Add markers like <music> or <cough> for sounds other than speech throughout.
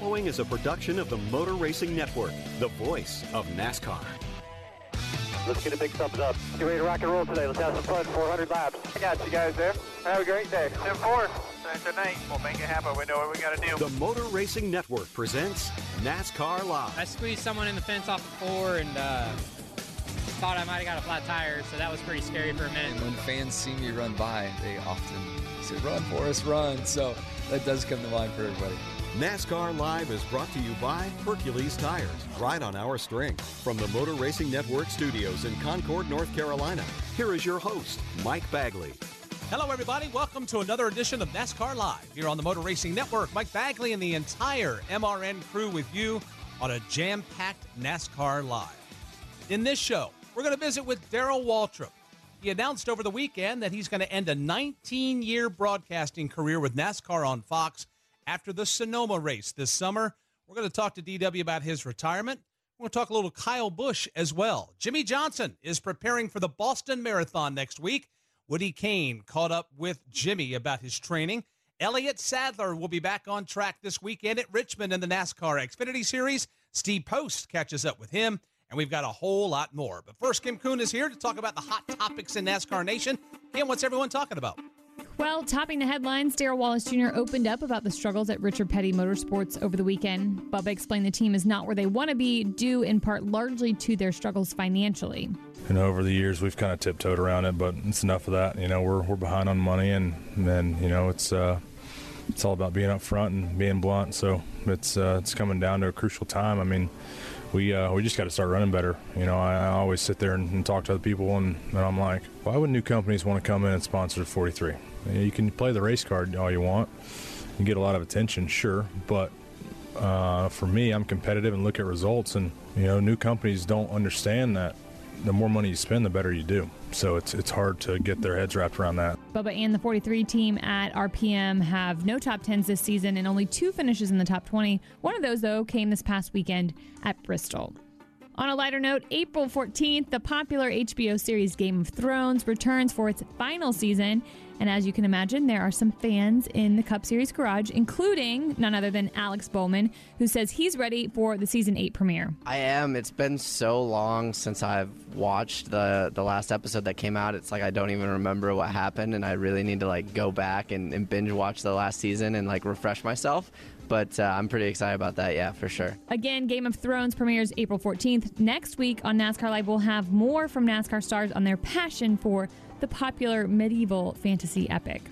following is a production of the Motor Racing Network, the voice of NASCAR. Let's get a big thumbs up. Get ready to rock and roll today. Let's have some fun. 400 laps. I got you guys there. Have a great day. 10 4. Tonight, we'll make it happen. We know what we got to do. The Motor Racing Network presents NASCAR Live. I squeezed someone in the fence off the four and uh, thought I might have got a flat tire, so that was pretty scary for a minute. When fans see me run by, they often say, Run, Forrest, run. So that does come to mind for everybody. NASCAR Live is brought to you by Hercules Tires, right on our string. From the Motor Racing Network studios in Concord, North Carolina, here is your host, Mike Bagley. Hello, everybody. Welcome to another edition of NASCAR Live here on the Motor Racing Network. Mike Bagley and the entire MRN crew with you on a jam packed NASCAR Live. In this show, we're going to visit with Darrell Waltrip. He announced over the weekend that he's going to end a 19 year broadcasting career with NASCAR on Fox after the Sonoma race this summer. We're going to talk to DW about his retirement. We're going to talk a little Kyle Busch as well. Jimmie Johnson is preparing for the Boston Marathon next week. Woody Cain caught up with Jimmie about his training. Elliott Sadler will be back on track this weekend at Richmond in the NASCAR Xfinity Series. Steve Post catches up with him, and we've got a whole lot more. But first, Kim Coon is here to talk about the hot topics in NASCAR Nation. Kim, what's everyone talking about? Well, topping the headlines, Darrell Wallace Jr. opened up about the struggles at Richard Petty Motorsports over the weekend. Bubba explained the team is not where they want to be, due in part largely to their struggles financially. You know, over the years we've kind of tiptoed around it, but it's enough of that. You know, we're we're behind on money, and then you know it's uh, it's all about being up front and being blunt. So it's uh, it's coming down to a crucial time. I mean, we uh, we just got to start running better. You know, I, I always sit there and, and, talk to other people, and, and I'm like, why would new companies want to come in and sponsor 43? You can play the race card all you want. You get a lot of attention, sure, but uh, for me, I'm competitive and look at results. And you know, new companies don't understand that the more money you spend, the better you do. So it's it's hard to get their heads wrapped around that. Bubba and the 43 team at RPM have no top 10s this season and only two finishes in the top 20. One of those, though, came this past weekend at Bristol. On a lighter note, April 14th, the popular HBO series Game of Thrones returns for its final season. And as you can imagine, there are some fans in the Cup Series garage, including none other than Alex Bowman, who says he's ready for the season eight premiere. I am. It's been so long since I've watched the the last episode that came out. It's like I don't even remember what happened, and I really need to like go back and, and binge watch the last season and like refresh myself. But uh, I'm pretty excited about that, yeah, for sure. Again, Game of Thrones premieres April 14th. Next week on NASCAR Live, we'll have more from NASCAR stars on their passion for the popular medieval fantasy epic.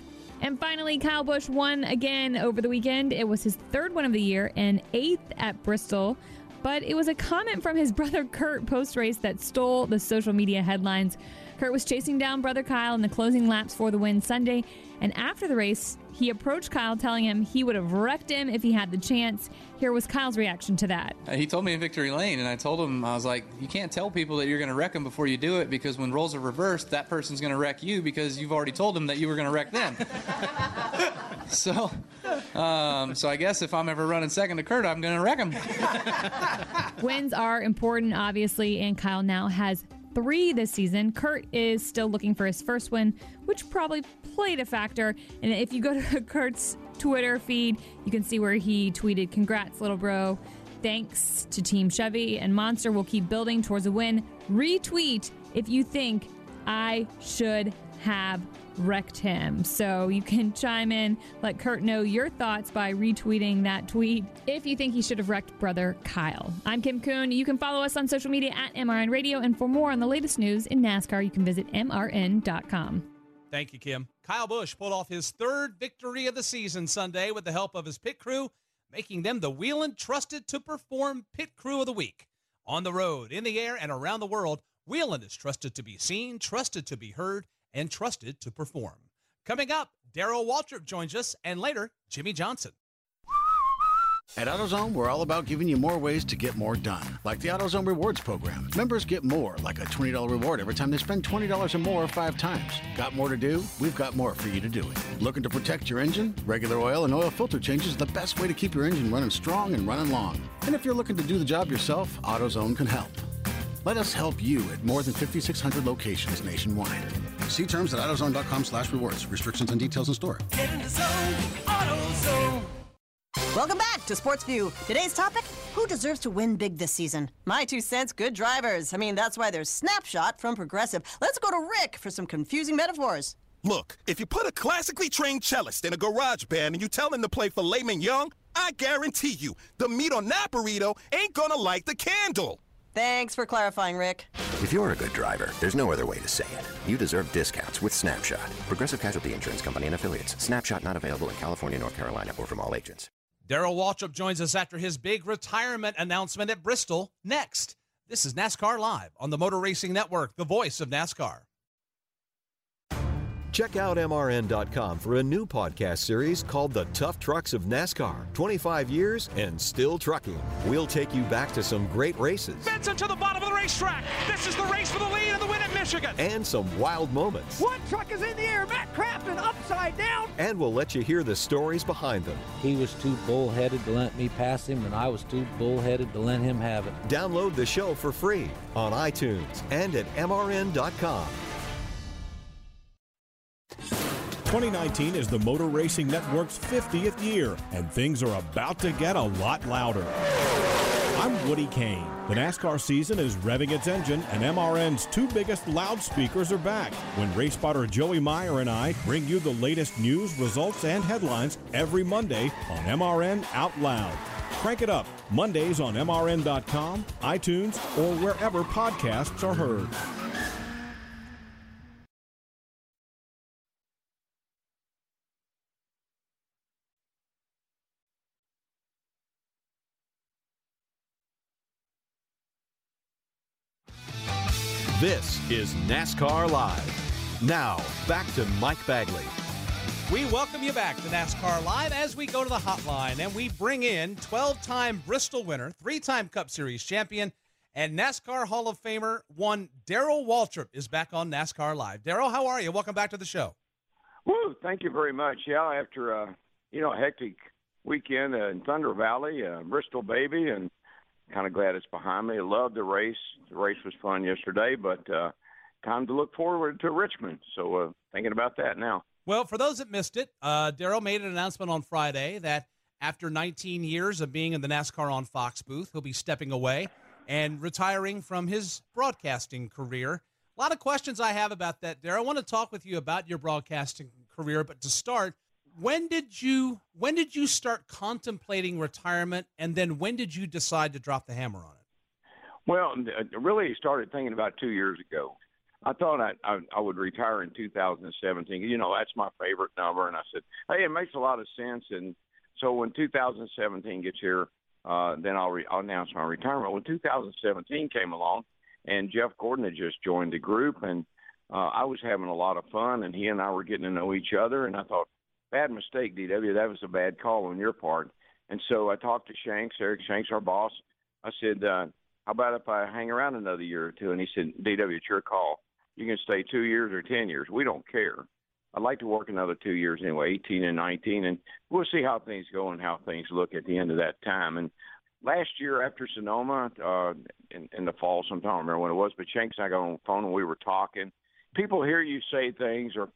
And finally, Kyle Busch won again over the weekend. It was his third one of the year and eighth at Bristol. But it was a comment from his <laughs> brother Kurt post race that stole the social media headlines. Kurt was chasing down brother Kyle in the closing laps for the win Sunday, and after the race, he approached Kyle telling him he would have wrecked him if he had the chance. Here was Kyle's reaction to that. Uh, he told me in victory lane, and I told him, I was like, you can't tell people that you're going to wreck them before you do it because when roles are reversed, that person's going to wreck you because you've already told them that you were going to wreck them. <laughs> so, um, so I guess if I'm ever running second to Kurt, I'm going to wreck him. <laughs> Wins are important, obviously, and Kyle now has three this season. Kurt is still looking for his first win, which probably played a factor. And if you go to <laughs> Kurt's Twitter feed, you can see where he tweeted, Congrats, little bro. Thanks to Team Chevy and Monster will keep building towards a win. Retweet if you think I should have wrecked him. So you can chime in, let Kurt know your thoughts by retweeting that tweet if you think he should have wrecked brother Kyle. I'm Kim Coon. You can follow us on social media at MRN Radio. And for more on the latest news in NASCAR, you can visit MRN.com. Thank you, Kim. Kyle Busch pulled off his third victory of the season Sunday with the help of his pit crew, making them the Whelen trusted to perform pit crew of the week. On the road, in the air, and around the world, Whelen is trusted to be seen, trusted to be heard, and trusted to perform. Coming up, Darrell Waltrip joins us, and later, Jimmie Johnson. At AutoZone, we're all about giving you more ways to get more done. Like the AutoZone Rewards program. Members get more, like a $20 reward every time they spend $20 or more five times. Got more to do? We've got more for you to do it. Looking to protect your engine? Regular oil and oil filter changes is the best way to keep your engine running strong and running long. And if you're looking to do the job yourself, AutoZone can help. Let us help you at more than 5,600 locations nationwide. See terms at AutoZone.com slash rewards. Restrictions and details in store. Get in the zone, AutoZone. Welcome back to Sports View. Today's topic Who deserves to win big this season? My two cents good drivers. I mean, that's why there's Snapshot from Progressive. Let's go to Rick for some confusing metaphors. Look, if you put a classically trained cellist in a garage band and you tell him to play for filet mignon, I guarantee you the meat on that burrito ain't gonna light the candle. Thanks for clarifying, Rick. If you're a good driver, there's no other way to say it. You deserve discounts with Snapshot. Progressive Casualty Insurance Company and affiliates. Snapshot not available in California, North Carolina, or from all agents. Darrell Waltrip joins us after his big retirement announcement at Bristol. Next, this is NASCAR Live on the Motor Racing Network, the voice of NASCAR. Check out MRN.com for a new podcast series called The Tough Trucks of NASCAR 25 years and still trucking. We'll take you back to some great races. Benson to the bottom of the racetrack. This is the race for the lead and the win at Michigan. And some wild moments. One truck is in the air. Matt Crafton upside down. And we'll let you hear the stories behind them. He was too bullheaded to let me pass him, and I was too bullheaded to let him have it. Download the show for free on iTunes and at MRN.com. 2019 is the Motor Racing Network's 50th year, and things are about to get a lot louder. I'm Woody Cain. The NASCAR season is revving its engine, and MRN's two biggest loudspeakers are back when race spotter Joey Meyer and I bring you the latest news, results, and headlines every Monday on MRN Out Loud. Crank it up Mondays on MRN.com, iTunes, or wherever podcasts are heard. Is NASCAR Live. Now, back to Mike Bagley. We welcome you back to NASCAR Live as we go to the hotline and we bring in 12 time Bristol winner, three time Cup Series champion, and NASCAR Hall of Famer, one Darrell Waltrip, is back on NASCAR Live. Darrell, how are you? Welcome back to the show. Woo, thank you very much. Yeah, after uh, you know a hectic weekend uh, in Thunder Valley, uh, Bristol baby, and kind of glad it's behind me. I loved the race. The race was fun yesterday, but uh, time to look forward to Richmond. So uh, thinking about that now. Well, for those that missed it, uh, Darrell made an announcement on Friday that after 19 years of being in the NASCAR on Fox booth, he'll be stepping away and retiring from his broadcasting career. A lot of questions I have about that, Darrell. I want to talk with you about your broadcasting career, but to start, when did you when did you start contemplating retirement, and then when did you decide to drop the hammer on it? Well, I really started thinking about two years ago. I thought I, I I would retire in 2017. You know, that's my favorite number, and I said, hey, it makes a lot of sense. And so when 2017 gets here, uh, then I'll, re- I'll announce my retirement. When 2017 came along, and Jeff Gordon had just joined the group, and uh, I was having a lot of fun, and he and I were getting to know each other, and I thought, bad mistake, DW. That was a bad call on your part. And so I talked to Shanks, Eric Shanks, our boss. I said, uh, how about if I hang around another year or two? And he said, DW, it's your call. You can stay two years or 10 years. We don't care. I'd like to work another two years anyway, 18 and 19, and we'll see how things go and how things look at the end of that time. And last year after Sonoma, uh, in, in the fall, sometime I don't remember when it was, but Shanks and I got on the phone and we were talking. People hear you say things or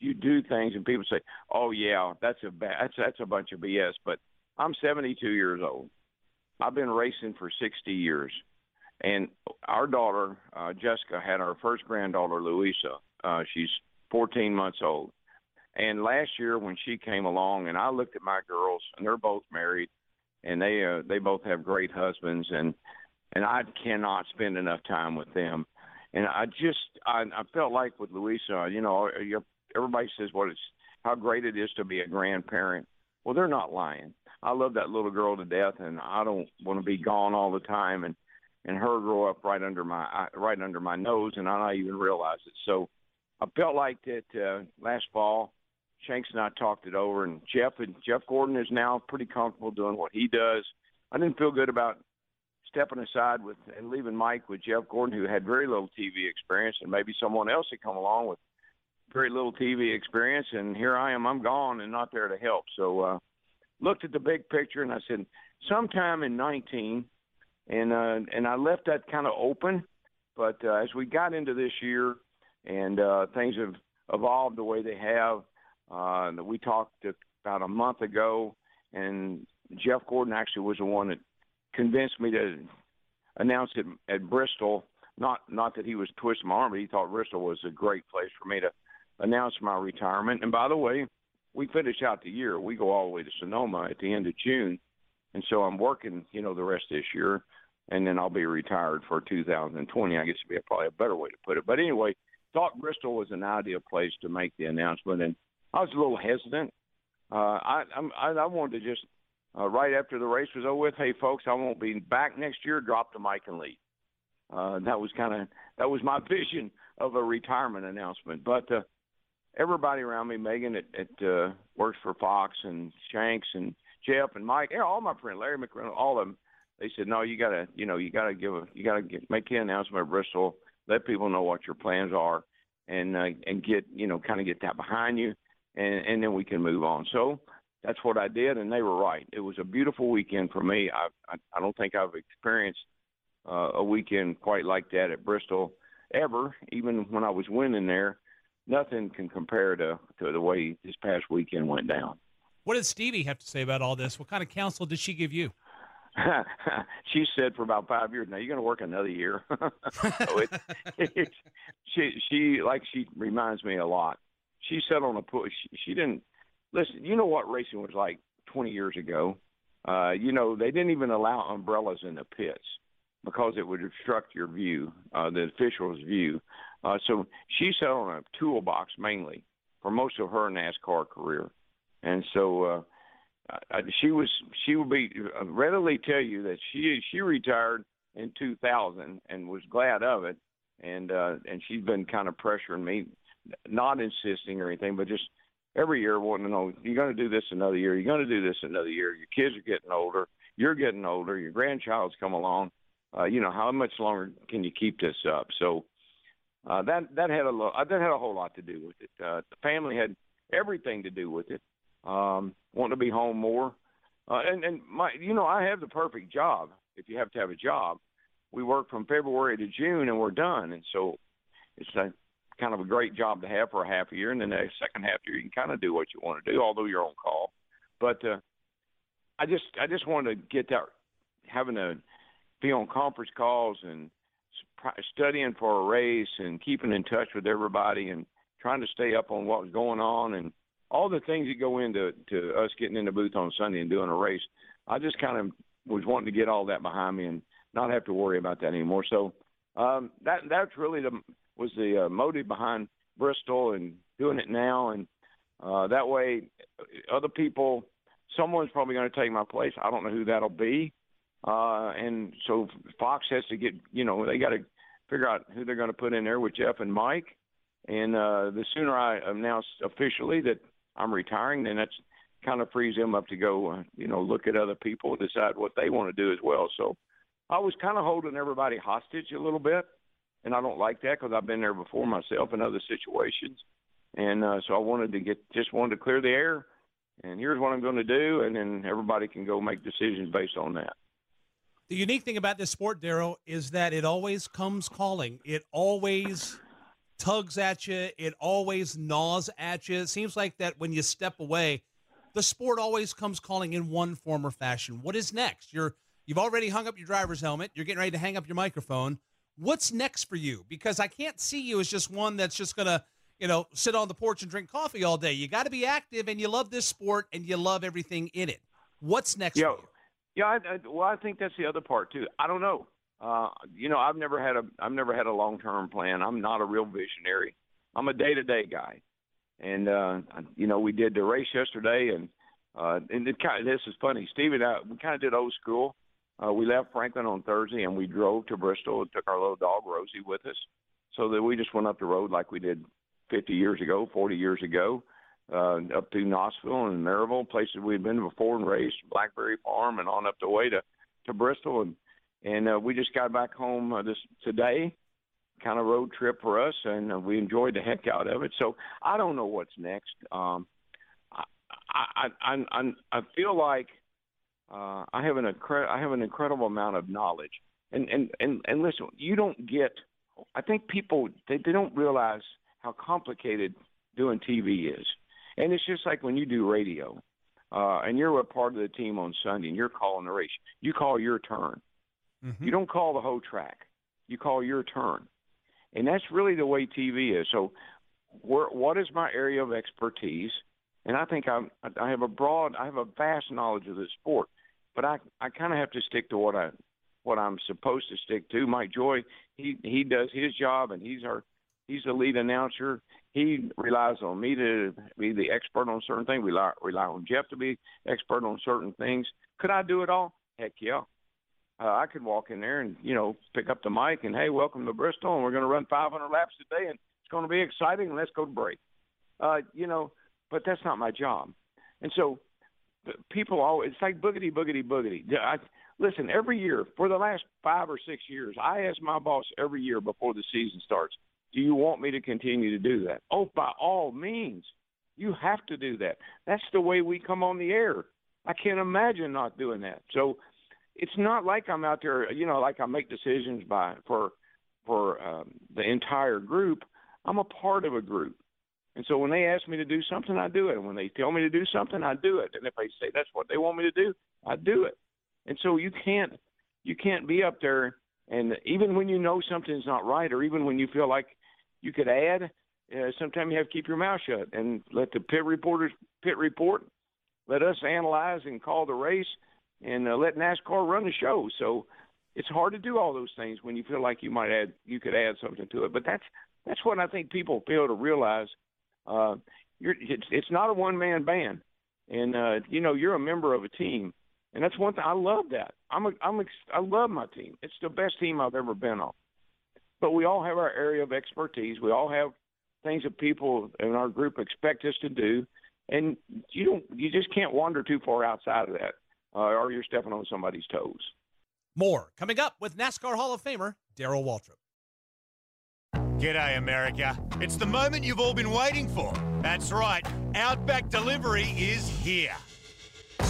you do things, and people say, "Oh yeah, that's a ba- that's that's a bunch of BS." But I'm 72 years old. I've been racing for 60 years, and our daughter uh, Jessica had our first granddaughter, Louisa. Uh, she's 14 months old. And last year when she came along, and I looked at my girls, and they're both married, and they uh, they both have great husbands, and and I cannot spend enough time with them. And I just I, I felt like with Louisa, you know, everybody says what it's how great it is to be a grandparent. Well, they're not lying. I love that little girl to death, and I don't want to be gone all the time. And and her grow up right under my right under my nose, and I not even realize it. So I felt like that uh, last fall. Shanks and I talked it over, and Jeff and Jeff Gordon is now pretty comfortable doing what he does. I didn't feel good about stepping aside with and leaving Mike with Jeff Gordon, who had very little TV experience, and maybe someone else had come along with very little TV experience. And here I am, I'm gone and not there to help. So uh, looked at the big picture, and I said, sometime in 19, and uh, and I left that kind of open. But uh, as we got into this year, and uh, things have evolved the way they have, uh, we talked about a month ago, and Jeff Gordon actually was the one that convinced me to announce it at Bristol. Not not that he was twisting my arm, but he thought Bristol was a great place for me to announce my retirement. And by the way, we finish out the year. We go all the way to Sonoma at the end of June, and so I'm working, you know, the rest of this year, and then I'll be retired for 2020. I guess would be probably a better way to put it. But anyway, thought Bristol was an ideal place to make the announcement, and I was a little hesitant. Uh, I, I'm, I, I wanted to just uh, right after the race was over with, hey folks, I won't be back next year. Drop the mic and leave. Uh, that was kind of that was my <laughs> vision of a retirement announcement. But uh, everybody around me, Megan, it, it uh, works for Fox and Shanks and Jeff and Mike, yeah, all my friends, Larry McReynolds, all of them. They said, no, you gotta, you know, you gotta give a, you gotta get, make an announcement at Bristol, let people know what your plans are, and uh, and get, you know, kind of get that behind you, and and then we can move on. So that's what I did, and they were right. It was a beautiful weekend for me. I I, I don't think I've experienced uh, a weekend quite like that at Bristol ever. Even when I was winning there, nothing can compare to to the way this past weekend went down. What did Stevie have to say about all this? What kind of counsel did she give you? <laughs> <laughs> she said for about five years now you're going to work another year <laughs> so it, it's she she like she reminds me a lot she sat on a push she, she didn't listen you know what racing was like 20 years ago? Uh you know they didn't even allow umbrellas in the pits because it would obstruct your view uh the official's view. Uh so she sat on a toolbox mainly for most of her nascar career. And so uh uh, she was she would be uh, readily tell you that she she retired in 2000 and was glad of it. And uh and she's been kind of pressuring me not insisting or anything but just every year wanting to know you're going to do this another year. You're going to do this another year. Your kids are getting older. You're getting older. Your grandchild's come along. Uh you know how much longer can you keep this up? So uh that that had a lo- that had a whole lot to do with it. Uh the family had everything to do with it um, wanting to be home more. Uh, and and my, you know, I have the perfect job. If you have to have a job, we work from February to June, and we're done. And so, it's a kind of a great job to have for a half a year, and then the second half year you can kind of do what you want to do, although you're on call. But uh, I just I just wanted to get that having to be on conference calls and studying for a race and keeping in touch with everybody and trying to stay up on what was going on and all the things that go into to us getting in the booth on Sunday and doing a race. I just kind of was wanting to get all that behind me and not have to worry about that anymore. So um, that that's really the was the uh, motive behind Bristol and doing it now, and uh, that way other people, someone's probably going to take my place. I don't know who that'll be, uh, and so Fox has to get you know they got to figure out who they're going to put in there with Jeff and Mike. And uh, the sooner I announce officially that I'm retiring, then that's kind of frees them up to go, uh, you know, look at other people, decide what they want to do as well. So I was kind of holding everybody hostage a little bit, and I don't like that because I've been there before myself in other situations, and uh, so I wanted to get just wanted to clear the air, and here's what I'm going to do, and then everybody can go make decisions based on that. The unique thing about this sport, Darrell, is that it always comes calling. It always tugs at you. It always gnaws at you. It seems like that when you step away, the sport always comes calling in one form or fashion. What is next? You're you've already hung up your driver's helmet. You're getting ready to hang up your microphone. What's next for you? Because I can't see you as just one that's just gonna you know, sit on the porch and drink coffee all day. You got to be active, and you love this sport, and you love everything in it. What's next? Yeah, for you? yeah. I, I, well, I think that's the other part too. I don't know. Uh, you know, I've never had a I've never had a long term plan. I'm not a real visionary. I'm a day to day guy, and uh, you know, we did the race yesterday, and uh, and it kind of, this is funny. Steve and I we kind of did old school. Uh, we left Franklin on Thursday, and we drove to Bristol and took our little dog Rosie with us, so that we just went up the road like we did 50 years ago, 40 years ago, uh, up through Knoxville and Maryville, places we'd been before and raced, Blackberry Farm, and on up the way to to Bristol, and and uh, we just got back home uh, this today. Kind of road trip for us, and uh, we enjoyed the heck out of it. So I don't know what's next. Um, I I I I feel like uh, I have an incre- I have an incredible amount of knowledge, and and and and listen, you don't get. I think people they, they don't realize how complicated doing TV is, and it's just like when you do radio, uh, and you're a part of the team on Sunday, and you're calling the race. You call your turn. You don't call the whole track. You call your turn, and that's really the way TV is. So, where, what is my area of expertise? And I think I'm, I have a broad, I have a vast knowledge of the sport, but I I kind of have to stick to what I what I'm supposed to stick to. Mike Joy, he he does his job, and he's our he's the lead announcer. He relies on me to be the expert on certain things. We rely, rely on Jeff to be expert on certain things. Could I do it all? Heck yeah. Uh, I could walk in there and you know pick up the mic and hey, welcome to Bristol, and we're going to run 500 laps today, and it's going to be exciting. And let's go to break. Uh, you know, but that's not my job. And so people always it's like boogity boogity boogity. I, listen, every year for the last five or six years, I ask my boss every year before the season starts, "Do you want me to continue to do that?" Oh, by all means, you have to do that. That's the way we come on the air. I can't imagine not doing that. So it's not like I'm out there, you know, like I make decisions by for for um, the entire group. I'm a part of a group. And so when they ask me to do something, I do it. And when they tell me to do something, I do it. And if they say that's what they want me to do, I do it. And so you can't you can't be up there and even when you know something's not right, or even when you feel like you could add, uh, sometimes you have to keep your mouth shut and let the pit reporters pit report, let us analyze and call the race, and uh, let NASCAR run the show. So it's hard to do all those things when you feel like you might add you could add something to it. But that's that's what I think people fail to realize uh, you're it's it's not a one man band, and uh, you know you're a member of a team, and that's one thing I love. That I'm a I'm a, I love my team. It's the best team I've ever been on. But we all have our area of expertise. We all have things that people in our group expect us to do, and you don't you just can't wander too far outside of that, uh, or you're stepping on somebody's toes. More coming up with NASCAR Hall of Famer Darrell Waltrip. G'day, America. It's the moment you've all been waiting for. That's right, Outback Delivery is here.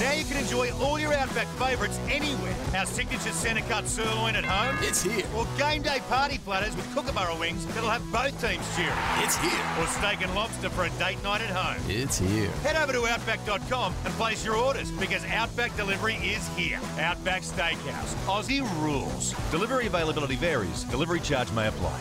Now you can enjoy all your Outback favourites anywhere. Our signature centre cut sirloin at home. It's here. Or game day party platters with kookaburra wings that'll have both teams cheering. It's here. Or steak and lobster for a date night at home. It's here. Head over to Outback.com and place your orders because Outback Delivery is here. Outback Steakhouse. Aussie rules. Delivery availability varies. Delivery charge may apply.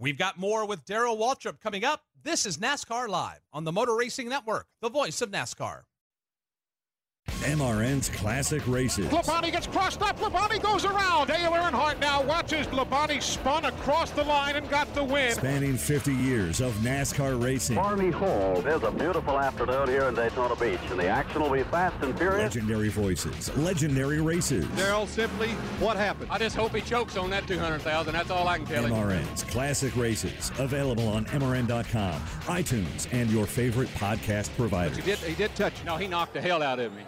We've got more with Darrell Waltrip coming up. This is NASCAR Live on the Motor Racing Network, the voice of NASCAR. MRN's Classic Races. Labonte gets crossed up. Labonte goes around. Dale Earnhardt now watches Labonte spun across the line and got the win. Spanning 50 years of NASCAR racing. Barney Hall. There's a beautiful afternoon here in Daytona Beach, and the action will be fast and furious. Legendary voices, legendary races. Darrell, simply, what happened? I just hope he chokes on that 200,000. That's all I can tell him. MRN's Classic Races. Available on MRN.com, iTunes, and your favorite podcast provider. He did, he did touch. No, he knocked the hell out of me.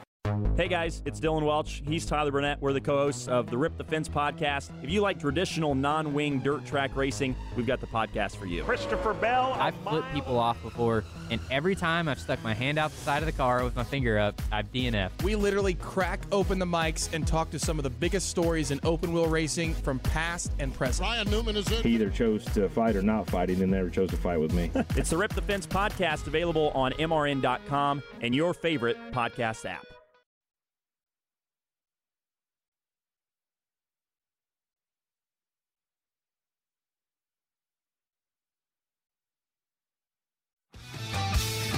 Hey guys, it's Dylan Welch. He's Tyler Burnett. We're the co hosts of the Rip the Fence podcast. If you like traditional non wing dirt track racing, we've got the podcast for you. Christopher Bell. I've flipped people off before, and every time I've stuck my hand out the side of the car with my finger up, I've DNF. We literally crack open the mics and talk to some of the biggest stories in open wheel racing from past and present. Ryan Newman is in. He either chose to fight or not fight. He then never chose to fight with me. <laughs> it's the Rip the Fence podcast available on MRN.com and your favorite podcast app.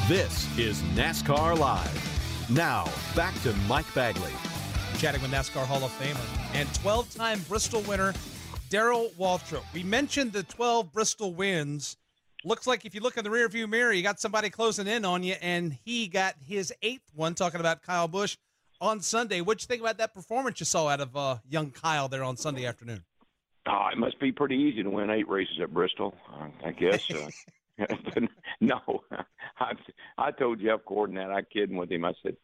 This is NASCAR Live. Now, back to Mike Bagley. Chatting with NASCAR Hall of Famer and 12 time Bristol winner Darrell Waltrip. We mentioned the 12 Bristol wins. Looks like if you look in the rearview mirror, you got somebody closing in on you, and he got his eighth one, talking about Kyle Busch on Sunday. What'd you think about that performance you saw out of uh, young Kyle there on Sunday afternoon? Oh, it must be pretty easy to win eight races at Bristol, uh, I guess. Uh, but <laughs> <laughs> no, I I told Jeff Gordon that I kidding with him. I said,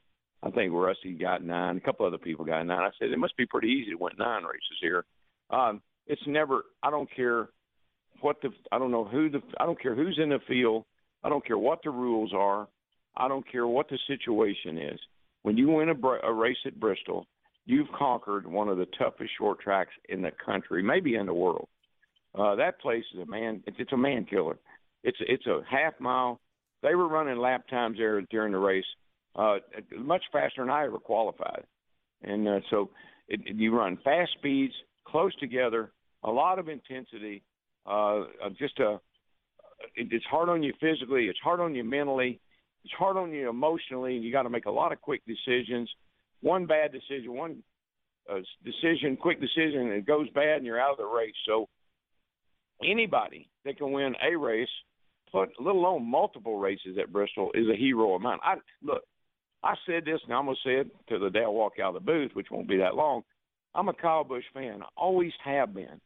I think Rusty got nine. A couple other people got nine. I said it must be pretty easy to win nine races here. Um, it's never. I don't care what the. I don't know who the. I don't care who's in the field. I don't care what the rules are. I don't care what the situation is. When you win a, a race at Bristol, you've conquered one of the toughest short tracks in the country, maybe in the world. Uh, that place is a man. It's, it's a man killer. It's it's a half mile. They were running lap times there during the race, uh, much faster than I ever qualified. And uh, so it, you run fast speeds, close together, a lot of intensity. Uh, just a, it, it's hard on you physically. It's hard on you mentally. It's hard on you emotionally. You got to make a lot of quick decisions. One bad decision, one uh, decision, quick decision, and it goes bad, and you're out of the race. So anybody that can win a race put let alone multiple races at Bristol is a hero of mine. I look, I said this and I'm gonna say it to the day I walk out of the booth, which won't be that long. I'm a Kyle Busch fan. I always have been.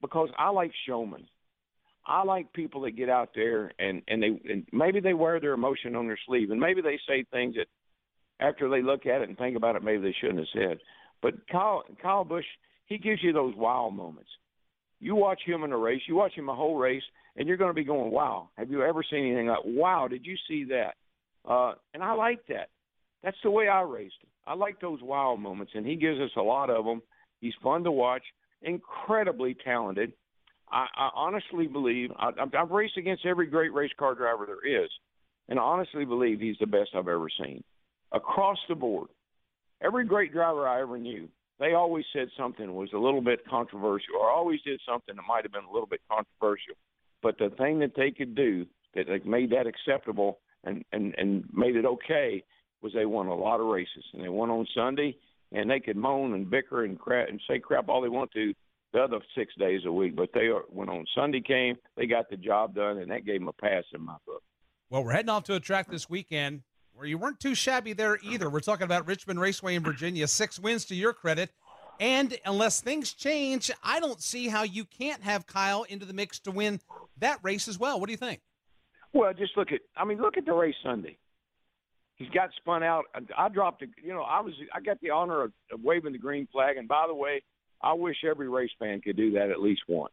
Because I like showmen. I like people that get out there and, and they and maybe they wear their emotion on their sleeve and maybe they say things that after they look at it and think about it maybe they shouldn't have said. But Kyle Kyle Busch, he gives you those wow moments. You watch him in a race, you watch him a whole race, and you're going to be going, "Wow, have you ever seen anything like? Wow, did you see that?" Uh, and I like that. That's the way I raced. I like those wow moments, and he gives us a lot of them. He's fun to watch, incredibly talented. I, I honestly believe I, I've raced against every great race car driver there is, and I honestly believe he's the best I've ever seen across the board. Every great driver I ever knew they always said something was a little bit controversial or always did something that might have been a little bit controversial. But the thing that they could do that made that acceptable and, and, and made it okay was they won a lot of races. And they won on Sunday, and they could moan and bicker and crap and say crap all they want to the other six days a week. But they are, when on Sunday came, they got the job done, and that gave them a pass in my book. Well, we're heading off to a track this weekend where you weren't too shabby there either. We're talking about Richmond Raceway in Virginia, six wins to your credit. And unless things change, I don't see how you can't have Kyle into the mix to win that race as well. What do you think? Well, just look at, I mean, look at the race Sunday. He's got spun out. I dropped, a, you know, I was, I got the honor of, of waving the green flag. And by the way, I wish every race fan could do that at least once.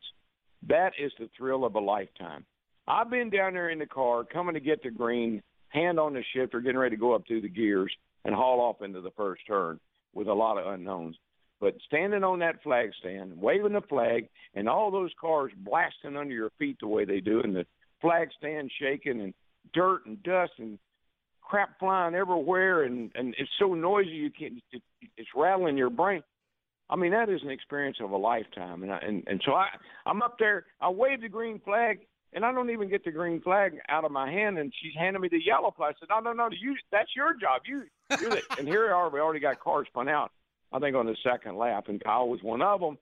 That is the thrill of a lifetime. I've been down there in the car coming to get the green hand on the shifter, getting ready to go up through the gears and haul off into the first turn with a lot of unknowns. But standing on that flag stand, waving the flag, and all those cars blasting under your feet the way they do, and the flag stand shaking, and dirt and dust and crap flying everywhere, and and it's so noisy you can't. It, it's rattling your brain. I mean, that is an experience of a lifetime, and I, and and so I I'm up there. I wave the green flag, and I don't even get the green flag out of my hand, and she's handing me the yellow flag. I said, "No, no, no, you that's your job. You, the, <laughs> and here we are. We already got cars spun out. I think on the second lap, and Kyle was one of them.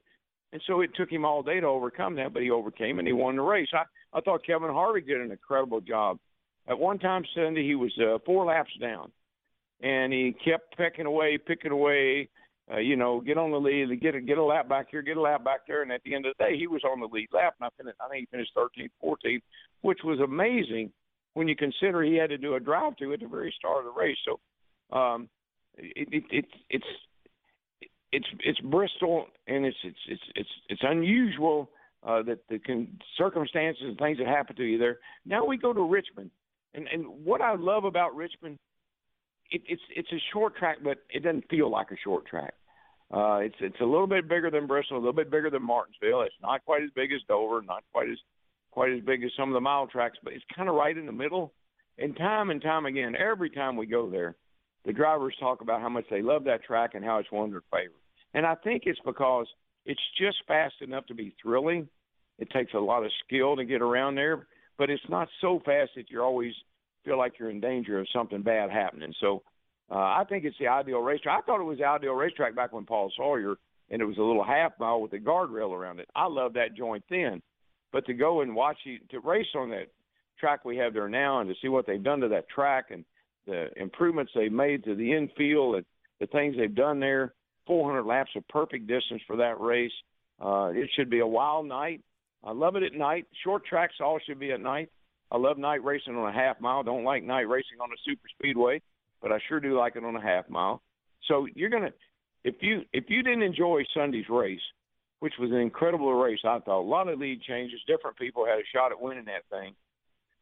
And so it took him all day to overcome that, but he overcame and he won the race. I I thought Kevin Harvick did an incredible job. At one time Sunday, he was uh, four laps down, and he kept pecking away, picking away. Uh, you know, get on the lead, get a get a lap back here, get a lap back there, and at the end of the day, he was on the lead lap, and I, finished, I think he finished 13th, 14th, which was amazing when you consider he had to do a drive-through at the very start of the race. So, um, it, it, it, it's it's it's Bristol, and it's it's it's it's it's unusual uh, that the con- circumstances and things that happen to you there. Now we go to Richmond, and and what I love about Richmond, it, it's it's a short track, but it doesn't feel like a short track. Uh, it's it's a little bit bigger than Bristol, a little bit bigger than Martinsville. It's not quite as big as Dover, not quite as quite as big as some of the mile tracks, but it's kind of right in the middle. And time and time again, every time we go there, the drivers talk about how much they love that track and how it's one of their favorites. And I think it's because it's just fast enough to be thrilling. It takes a lot of skill to get around there, but it's not so fast that you're always feel like you're in danger of something bad happening. So uh, I think it's the ideal racetrack. I thought it was the ideal racetrack back when Paul Sawyer, and it was a little half mile with a guardrail around it. I love that joint then. But to go and watch you to race on that track we have there now, and to see what they've done to that track and the improvements they've made to the infield and the things they've done there, 400 laps of perfect distance for that race. Uh, it should be a wild night. I love it at night. Short tracks all should be at night. I love night racing on a half mile. Don't like night racing on a super speedway, but I sure do like it on a half mile. So you're gonna, if you if you didn't enjoy Sunday's race, which was an incredible race, I thought a lot of lead changes, different people had a shot at winning that thing.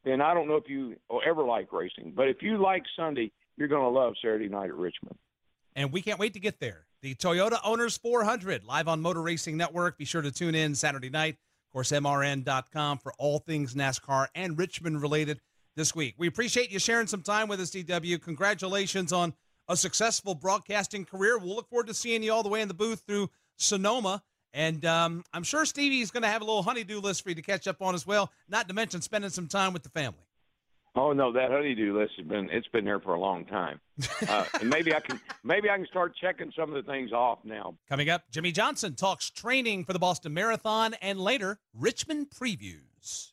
Then I don't know if you ever like racing, but if you like Sunday, you're going to love Saturday night at Richmond. And we can't wait to get there. The Toyota Owners 400 live on Motor Racing Network. Be sure to tune in Saturday night. Course, MRN.com for all things NASCAR and Richmond related this week. We appreciate you sharing some time with us, DW. Congratulations on a successful broadcasting career. We'll look forward to seeing you all the way in the booth through Sonoma. And um, I'm sure Stevie's going to have a little honeydew list for you to catch up on as well, not to mention spending some time with the family. Oh no, that honeydew list has been it's been there for a long time, <laughs> uh, and maybe I can maybe I can start checking some of the things off now. Coming up, Jimmie Johnson talks training for the Boston Marathon, and later Richmond previews.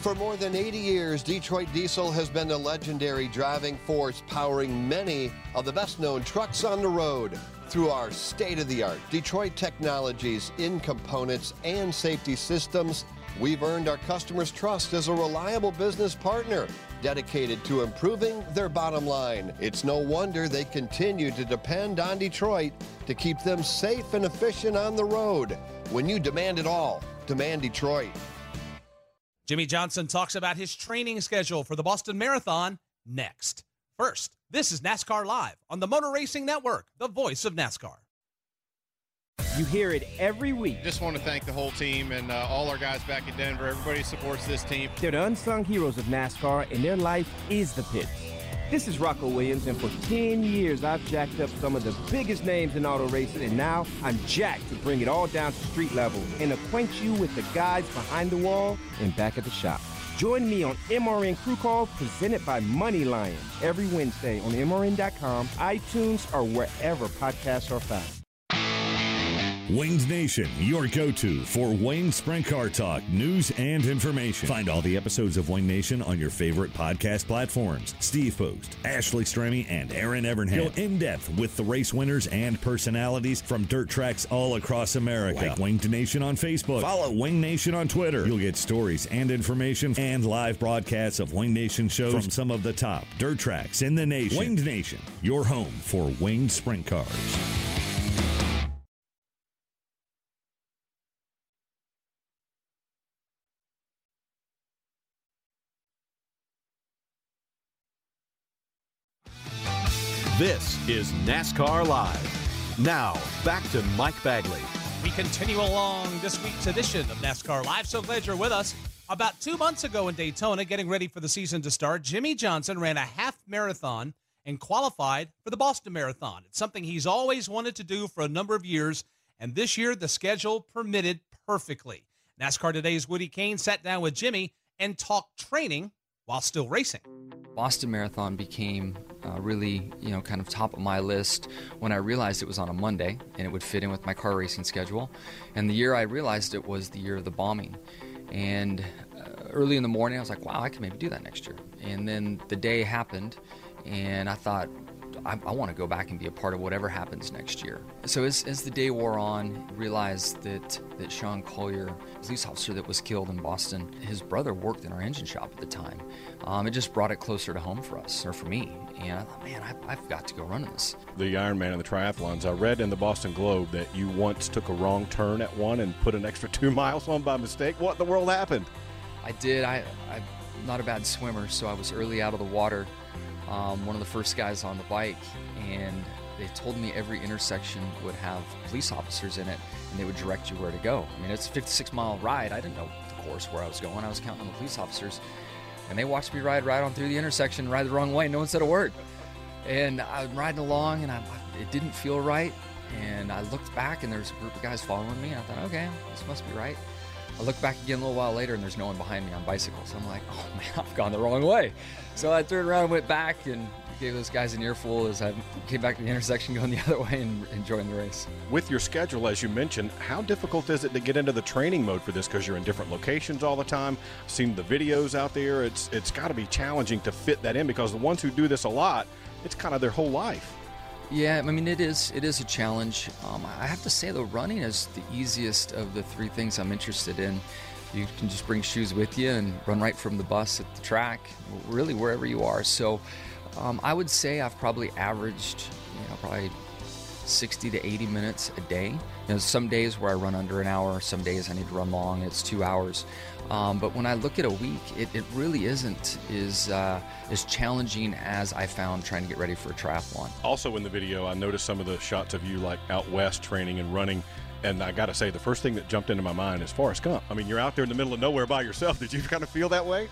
For more than 80 years, Detroit Diesel has been a legendary driving force powering many of the best known trucks on the road. Through our state of the art Detroit technologies in components and safety systems, we've earned our customers' trust as a reliable business partner dedicated to improving their bottom line. It's no wonder they continue to depend on Detroit to keep them safe and efficient on the road. When you demand it all, demand Detroit. Jimmie Johnson talks about his training schedule for the Boston Marathon next. First, this is NASCAR Live on the Motor Racing Network, the voice of NASCAR. You hear it every week. Just want to thank the whole team and uh, all our guys back in Denver. Everybody supports this team. They're the unsung heroes of NASCAR, and their life is the pits. This is Rocco Williams, and for 10 years I've jacked up some of the biggest names in auto racing, and now I'm jacked to bring it all down to street level and acquaint you with the guys behind the wall and back at the shop. Join me on MRN Crew Call presented by Money Lion every Wednesday on MRN.com, iTunes, or wherever podcasts are found. Wayne's Nation, your go to for Wayne Sprint Car Talk, news and information. Find all the episodes of Wayne Nation on your favorite podcast platforms. Steve Post, Ashley Stremme, and Aaron Evernham go in depth with the race winners and personalities from dirt tracks all across America. Like Wayne Nation on Facebook. Follow Wayne Nation on Twitter. You'll get stories and information and live broadcasts of Wayne Nation shows from some of the top dirt tracks in the nation. Wayne Nation, your home for Wayne Sprint Cars. Is NASCAR Live. Now, back to Mike Bagley. We continue along this week's edition of NASCAR Live. So glad you're with us. About two months ago in Daytona, getting ready for the season to start, Jimmie Johnson ran a half marathon and qualified for the Boston Marathon. It's something he's always wanted to do for a number of years, and this year the schedule permitted perfectly. NASCAR Today's Woody Cain sat down with Jimmie and talked training while still racing. Boston Marathon became uh, really, you know, kind of top of my list when I realized it was on a Monday and it would fit in with my car racing schedule. And the year I realized it was the year of the bombing. And uh, early in the morning, I was like, wow, I can maybe do that next year. And then the day happened, and I thought, I, I want to go back and be a part of whatever happens next year. So as, as the day wore on, realized that that Sean Collier, police officer that was killed in Boston, his brother worked in our engine shop at the time. Um, it just brought it closer to home for us, or for me. And I thought, man, I, I've got to go running this. The Ironman and the triathlons. I read in the Boston Globe that you once took a wrong turn at one and put an extra <laughs> two miles on by mistake. What in the world happened? I did. I, I'm not a bad swimmer, so I was early out of the water um, one of the first guys on the bike, and they told me every intersection would have police officers in it, and they would direct you where to go. I mean, it's a 56 mile ride. I didn't know the course where I was going. I was counting on the police officers, and they watched me ride right on through the intersection, ride the wrong way. No one said a word. And I'm riding along, and I, it didn't feel right. And I looked back, and there's a group of guys following me. And I thought, okay, this must be right. I look back again a little while later and there's no one behind me on bicycles. I'm like, oh <laughs> man, I've gone the wrong way. So I turned around and went back and gave those guys an earful as I came back to the intersection <laughs> going the other way and enjoying the race. With your schedule, as you mentioned, how difficult is it to get into the training mode for this because you're in different locations all the time? Seen the videos out there. It's it's got to be challenging to fit that in because the ones who do this a lot, it's kind of their whole life. Yeah, I mean it is it is a challenge. Um, I have to say though, running is the easiest of the three things I'm interested in. You can just bring shoes with you and run right from the bus at the track, really wherever you are. So um, I would say I've probably averaged, you know, probably 60 to 80 minutes a day. You know, some days where I run under an hour, some days I need to run long, it's two hours. Um, but when I look at a week, it, it really isn't as, uh, as challenging as I found trying to get ready for a triathlon. Also, in the video, I noticed some of the shots of you like out west training and running. And I got to say, the first thing that jumped into my mind is Forrest Gump. I mean, you're out there in the middle of nowhere by yourself. Did you kind of feel that way?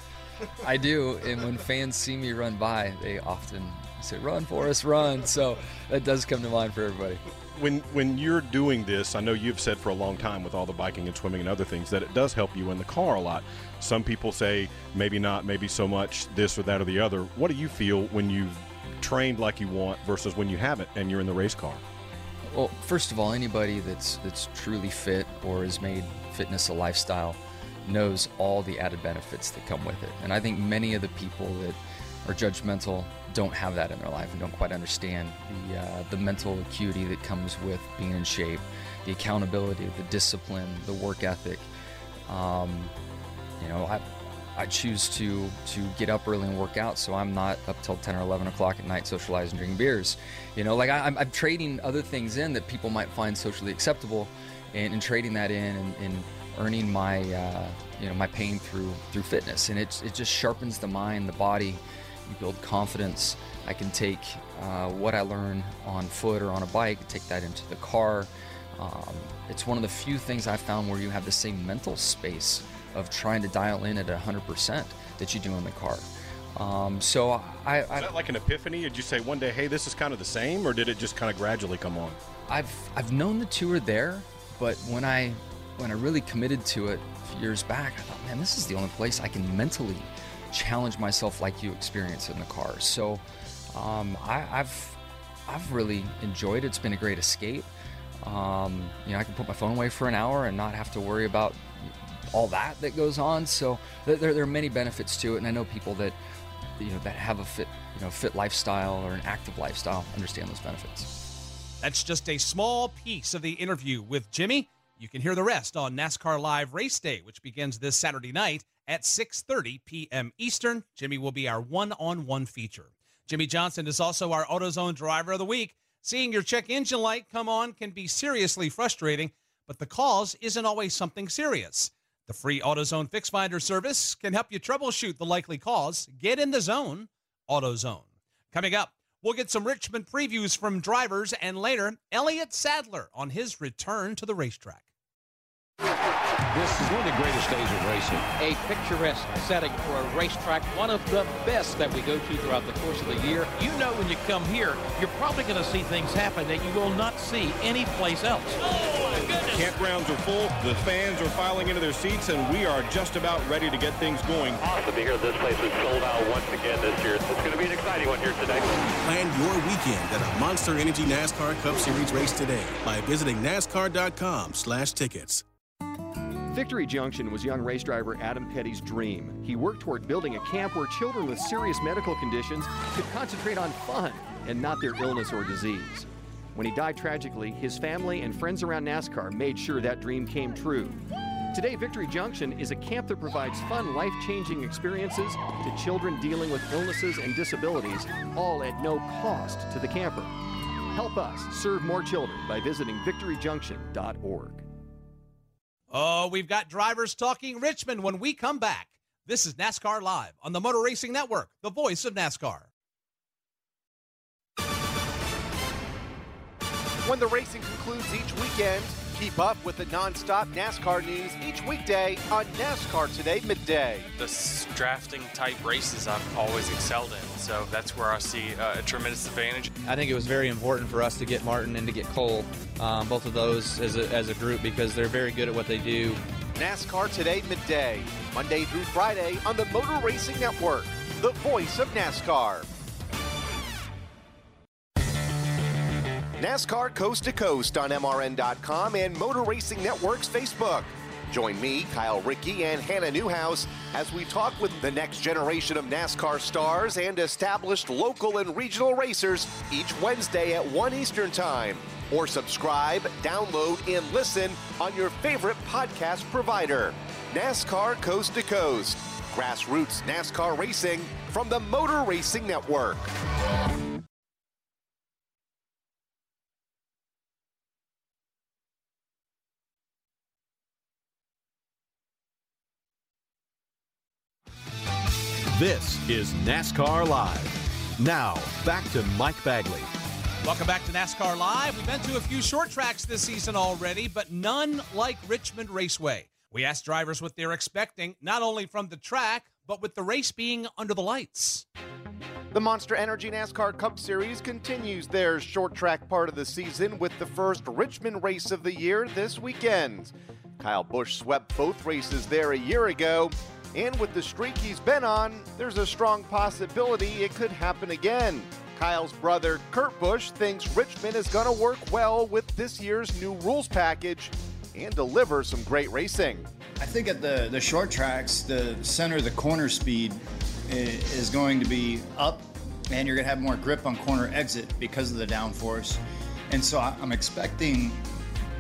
I do. And when fans see me run by, they often say, run, Forrest, run. So that does come to mind for everybody when when you're doing this, I know you've said for a long time with all the biking and swimming and other things that it does help you in the car a lot. Some people say maybe not, maybe so much this or that or the other. What do you feel when you've trained like you want versus when you haven't and you're in the race car? Well, first of all, anybody that's that's truly fit or has made fitness a lifestyle knows all the added benefits that come with it. And I think many of the people that are judgmental don't have that in their life and don't quite understand the uh, the mental acuity that comes with being in shape, the accountability, the discipline, the work ethic. Um, you know, I I choose to to get up early and work out, so I'm not up till 10 or 11 o'clock at night socializing, drinking beers. You know, like I, am I'm trading other things in that people might find socially acceptable, and, and trading that in and, and earning my uh, you know my pain through through fitness, and it it just sharpens the mind, the body you build confidence. I can take uh, what I learn on foot or on a bike, take that into the car. Um, it's one of the few things I've found where you have the same mental space of trying to dial in at 100% that you do in the car. Um, so I, I Is that like an epiphany? Did you say one day, hey, this is kind of the same, or did it just kind of gradually come on? I've I've known the two are there, but when I when I really committed to it years back, I thought, man, this is the only place I can mentally challenge myself like you experience in the car. So um, I, have I've really enjoyed it. It's been a great escape. Um, you know, I can put my phone away for an hour and not have to worry about all that that goes on. So there, there are many benefits to it, and I know people that you know that have a fit you know fit lifestyle or an active lifestyle understand those benefits. That's just a small piece of the interview with Jimmie. You can hear the rest on NASCAR Live Race Day, which begins this Saturday night at 6:30 p.m. Eastern. Jimmie will be our one-on-one feature. Jimmie Johnson is also our AutoZone driver of the week. Seeing your check engine light come on can be seriously frustrating, but the cause isn't always something serious. The free AutoZone Fix Finder service can help you troubleshoot the likely cause. Get in the zone, AutoZone. Coming up, we'll get some Richmond previews from drivers and later, Elliott Sadler on his return to the racetrack. This is one of the greatest days of racing. A picturesque setting for a racetrack, one of the best that we go to throughout the course of the year. You know when you come here, you're probably going to see things happen that you will not see anyplace else. Oh, my goodness. Campgrounds are full, the fans are filing into their seats, and we are just about ready to get things going. Awesome to hear this place is sold out once again this year. It's going to be an exciting one here today. Plan your weekend at a Monster Energy NASCAR Cup Series race today by visiting NASCAR.com slash tickets. Victory Junction was young race driver Adam Petty's dream. He worked toward building a camp where children with serious medical conditions could concentrate on fun and not their illness or disease. When he died tragically, his family and friends around NASCAR made sure that dream came true. Today, Victory Junction is a camp that provides fun, life changing experiences to children dealing with illnesses and disabilities, all at no cost to the camper. Help us serve more children by visiting victoryjunction.org. Oh, we've got drivers talking Richmond when we come back. This is NASCAR Live on the Motor Racing Network, the voice of NASCAR. When the racing concludes each weekend, keep up with the non-stop NASCAR news each weekday on NASCAR Today midday. The drafting type races I've always excelled in, so that's where I see uh, a tremendous advantage. I think it was very important for us to get Martin and to get Cole, um, both of those as a, as a group, because they're very good at what they do. NASCAR Today midday, Monday through Friday on the Motor Racing Network, the voice of NASCAR. NASCAR Coast to Coast on MRN.com and Motor Racing Network's Facebook. Join me, Kyle Rickey, and Hannah Newhouse as we talk with the next generation of NASCAR stars and established local and regional racers each Wednesday at 1 Eastern Time. Or subscribe, download, and listen on your favorite podcast provider. NASCAR Coast to Coast. Grassroots NASCAR racing from the Motor Racing Network. This is NASCAR Live. Now, back to Mike Bagley. Welcome back to NASCAR Live. We've been to a few short tracks this season already, but none like Richmond Raceway. We asked drivers what they're expecting, not only from the track, but with the race being under the lights. The Monster Energy NASCAR Cup Series continues their short track part of the season with the first Richmond race of the year this weekend. Kyle Busch swept both races there a year ago, and with the streak he's been on, there's a strong possibility it could happen again. Kyle's brother, Kurt Busch, thinks Richmond is going to work well with this year's new rules package and deliver some great racing. I think at the, the short tracks, the center of the corner speed is going to be up, and you're going to have more grip on corner exit because of the downforce. And so I'm expecting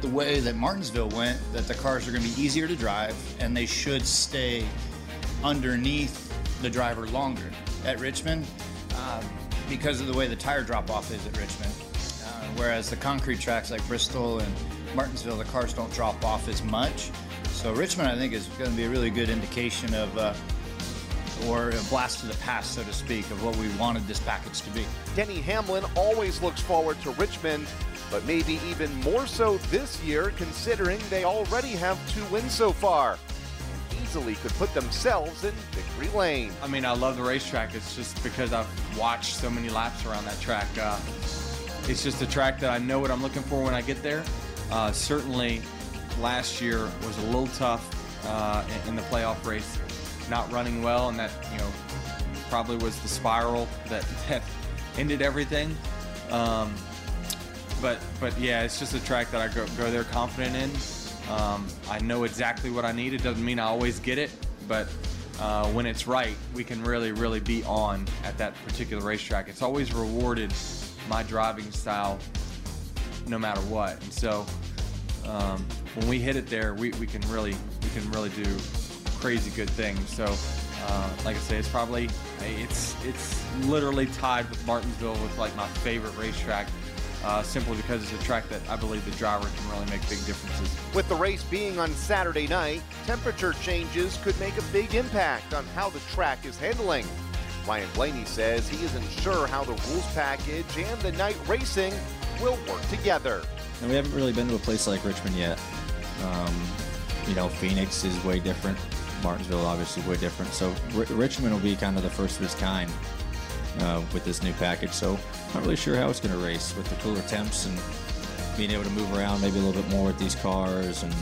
the way that Martinsville went, that the cars are going to be easier to drive, and they should stay underneath the driver longer. At Richmond, um, because of the way the tire drop off is at Richmond. Uh, whereas the concrete tracks like Bristol and Martinsville, the cars don't drop off as much. So Richmond, I think, is going to be a really good indication of, uh, or a blast to the past, so to speak, of what we wanted this package to be. Denny Hamlin always looks forward to Richmond, but maybe even more so this year, considering they already have two wins so far easily could put themselves in victory lane. I mean, I love the racetrack. It's just because I've watched so many laps around that track. Uh, it's just a track that I know what I'm looking for when I get there. Uh, certainly, last year was a little tough uh, in the playoff race, not running well, and that you know probably was the spiral that, <laughs> that ended everything. Um, but but yeah, it's just a track that I go, go there confident in. Um, I know exactly what I need. It doesn't mean I always get it, but uh, when it's right, we can really, really be on at that particular racetrack. It's always rewarded my driving style no matter what. And so um, when we hit it there, we, we can really we can really do crazy good things. So uh, like I say, it's probably it's it's literally tied with Martinsville with like my favorite racetrack uh, simply because it's a track that I believe the driver can really make big differences. With the race being on Saturday night, temperature changes could make a big impact on how the track is handling. Ryan Blaney says he isn't sure how the rules package and the night racing will work together. And we haven't really been to a place like Richmond yet. Um, you know, Phoenix is way different. Martinsville obviously way different. So R- Richmond will be kind of the first of its kind uh, with this new package. So not really sure how it's going to race with the cooler temps and being able to move around maybe a little bit more with these cars and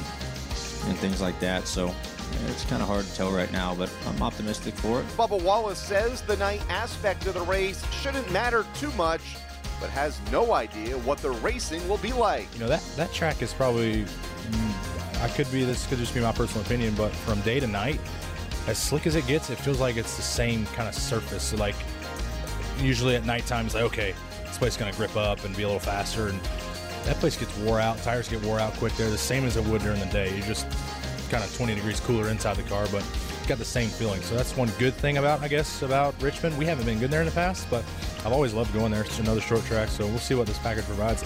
and things like that. So yeah, it's kind of hard to tell right now, but I'm optimistic for it. Bubba Wallace says the night aspect of the race shouldn't matter too much, but has no idea what the racing will be like. You know that that track is probably. mm, I could be this could just be my personal opinion, but from day to night, as slick as it gets, it feels like it's the same kind of surface. Like usually at nighttime, it's like okay, this place is gonna grip up and be a little faster, and that place gets wore out. Tires get wore out quick. They're the same as it would during the day. You just kind of 20 degrees cooler inside the car, but got the same feeling. So that's one good thing about, I guess, about Richmond. We haven't been good there in the past, but I've always loved going there. It's another short track, so we'll see what this package provides.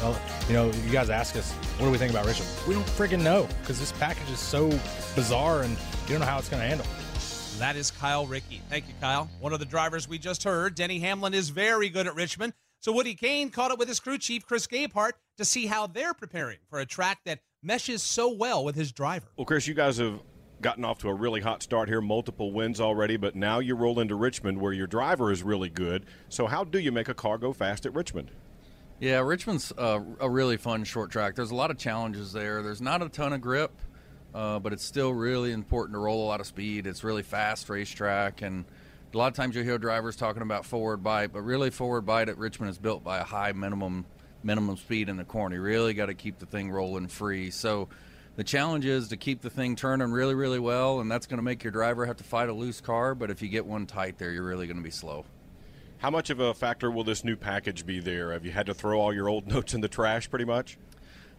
You know, you guys ask us, what do we think about Richmond? We don't freaking know because this package is so bizarre and you don't know how it's going to handle. That is Kyle Rickey. Thank you, Kyle. One of the drivers we just heard, Denny Hamlin, is very good at Richmond. So Woody Cain caught up with his crew chief, Chris Gabehart, to see how they're preparing for a track that meshes so well with his driver. Well, Chris, you guys have gotten off to a really hot start here, multiple wins already, but now you roll into Richmond where your driver is really good. So, how do you make a car go fast at Richmond? Yeah, Richmond's uh, a really fun short track. There's a lot of challenges there. There's not a ton of grip, uh, but it's still really important to roll a lot of speed. It's really fast racetrack, and a lot of times you hear drivers talking about forward bite, but really forward bite at Richmond is built by a high minimum minimum speed in the corner. You really got to keep the thing rolling free. So the challenge is to keep the thing turning really, really well, and that's going to make your driver have to fight a loose car. But if you get one tight there, you're really going to be slow. How much of a factor will this new package be there? Have you had to throw all your old <laughs> notes in the trash pretty much?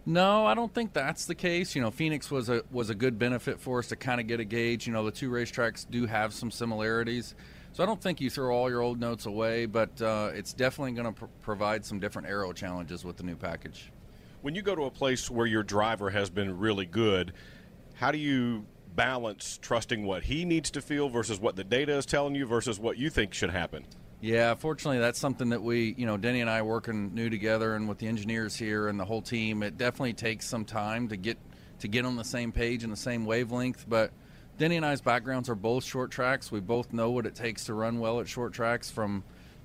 No, I don't think that's the case. You know, Phoenix was a was a good benefit for us to kind of get a gauge. You know, the two racetracks do have some similarities, so I don't think you throw all your old notes away. But uh, it's definitely going to pr- provide some different aero challenges with the new package. When you go to a place where your driver has been really good, how do you balance trusting what he needs to feel versus what the data is telling you versus what you think should happen? Yeah, fortunately, that's something that we, you know, Denny and I working new together, and with the engineers here and the whole team, it definitely takes some time to get to get on the same page and the same wavelength. But Denny and I's backgrounds are both short tracks. We both know what it takes to run well at short tracks from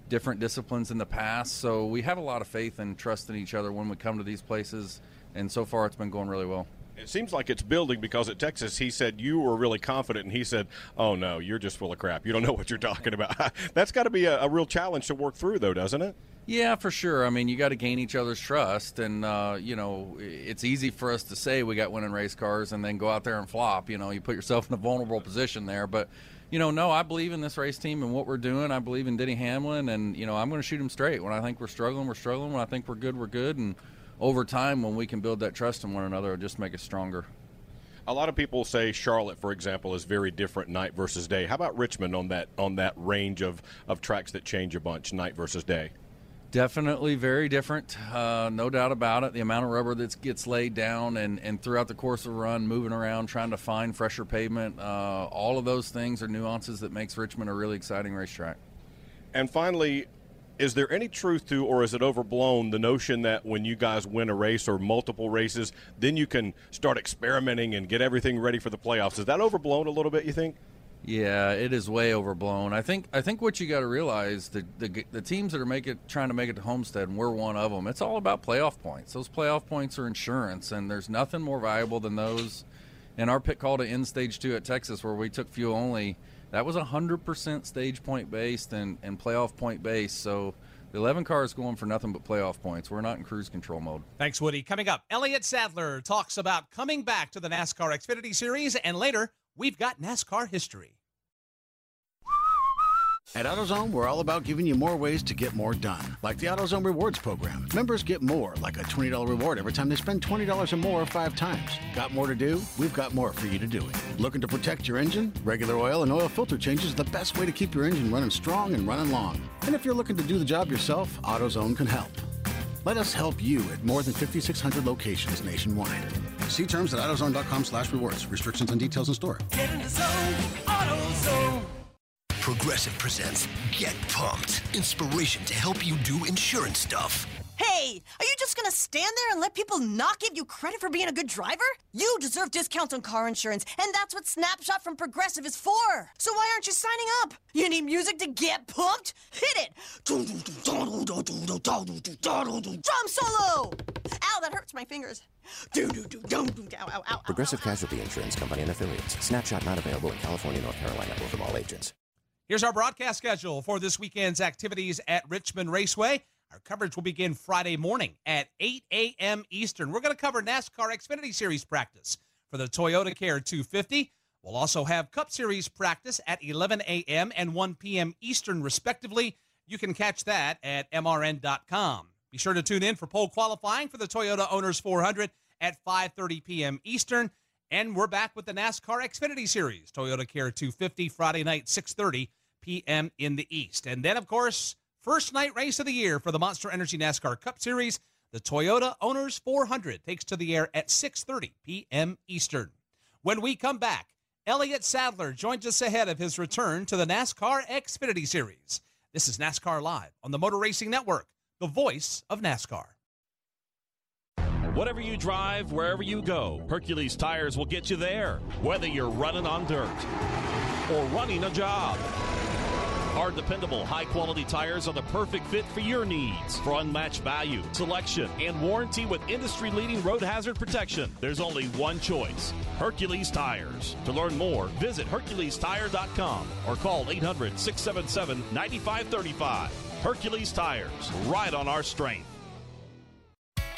different disciplines in the past. So we have a lot of faith and trust in each other when we come to these places, and so far it's been going really well. It seems like it's building because at Texas he said you were really confident, and he said, "Oh no, you're just full of crap. You don't know what you're talking about." <laughs> That's got to be a, a real challenge to work through, though, doesn't it? Yeah, for sure. I mean, you got to gain each other's trust, and uh, you know, it's easy for us to say we got winning race cars and then go out there and flop. You know, you put yourself in a vulnerable position there, but. You know, no, I believe in this race team and what we're doing. I believe in Denny Hamlin, and you know, I'm going to shoot him straight. When I think we're struggling, we're struggling. When I think we're good, we're good. And over time, when we can build that trust in one another, it'll just make us stronger. A lot of people say Charlotte, for example, is very different night versus day. How about Richmond on that on that range of, of tracks that change a bunch, night versus day? Definitely very different, uh, no doubt about it. The amount of rubber that gets laid down and, and throughout the course of a run, moving around, trying to find fresher pavement, uh, all of those things are nuances that makes Richmond a really exciting racetrack. And finally, is there any truth to, or is it overblown, the notion that when you guys win a race or multiple races, then you can start experimenting and get everything ready for the playoffs? Is that overblown a little bit? You think? Yeah, it is way overblown. I think I think what you got to realize the, the the teams that are make it trying to make it to Homestead, and we're one of them. It's all about playoff points. Those playoff points are insurance, and there's nothing more valuable than those. In our pit call to end stage two at Texas, where we took fuel only, that was 100% stage point based and, and playoff point based. So the 11 car is going for nothing but playoff points. We're not in cruise control mode. Thanks, Woody. Coming up, Elliott Sadler talks about coming back to the NASCAR Xfinity Series, and later, we've got NASCAR history. At AutoZone, we're all about giving you more ways to get more done, like the AutoZone Rewards program. Members get more, like a $20 reward every time they spend $20 or more five times. Got more to do? We've got more for you to do it. Looking to protect your engine? Regular oil and oil filter changes the best way to keep your engine running strong and running long. And if you're looking to do the job yourself, AutoZone can help. Let us help you at more than 5,600 locations nationwide. See terms at AutoZone.com slash rewards. Restrictions and details in store. Get in the zone, AutoZone. Progressive presents Get Pumped. Inspiration to help you do insurance stuff. Hey, are you just gonna stand there and let people not give you credit for being a good driver? You deserve discounts on car insurance, and that's what Snapshot from Progressive is for. So why aren't you signing up? You need music to get pumped? Hit it! Drum solo! Ow, that hurts my fingers. Progressive Casualty Insurance Company and affiliates. Snapshot not available in California, North Carolina, or from all agents. Here's our broadcast schedule for this weekend's activities at Richmond Raceway. Our coverage will begin Friday morning at 8 a.m. Eastern. We're going to cover NASCAR Xfinity Series practice for the Toyota Care 250. We'll also have Cup Series practice at 11 a.m. and 1 p.m. Eastern, respectively. You can catch that at mrn.com. Be sure to tune in for pole qualifying for the Toyota Owners 400 at 5:30 p.m. Eastern. And we're back with the NASCAR Xfinity Series, Toyota Care 250, Friday night, 6:30 p.m. in the East. And then, of course, first night race of the year for the Monster Energy NASCAR Cup Series, the Toyota Owners 400 takes to the air at 6:30 p.m. Eastern. When we come back, Elliott Sadler joins us ahead of his return to the NASCAR Xfinity Series. This is NASCAR Live on the Motor Racing Network, the voice of NASCAR. Whatever you drive, wherever you go, Hercules Tires will get you there. Whether you're running on dirt or running a job. Our dependable, high quality tires are the perfect fit for your needs. For unmatched value, selection, and warranty with industry leading road hazard protection, there's only one choice Hercules Tires. To learn more, visit HerculesTire.com or call 800 677 9535. Hercules Tires, right on our strength.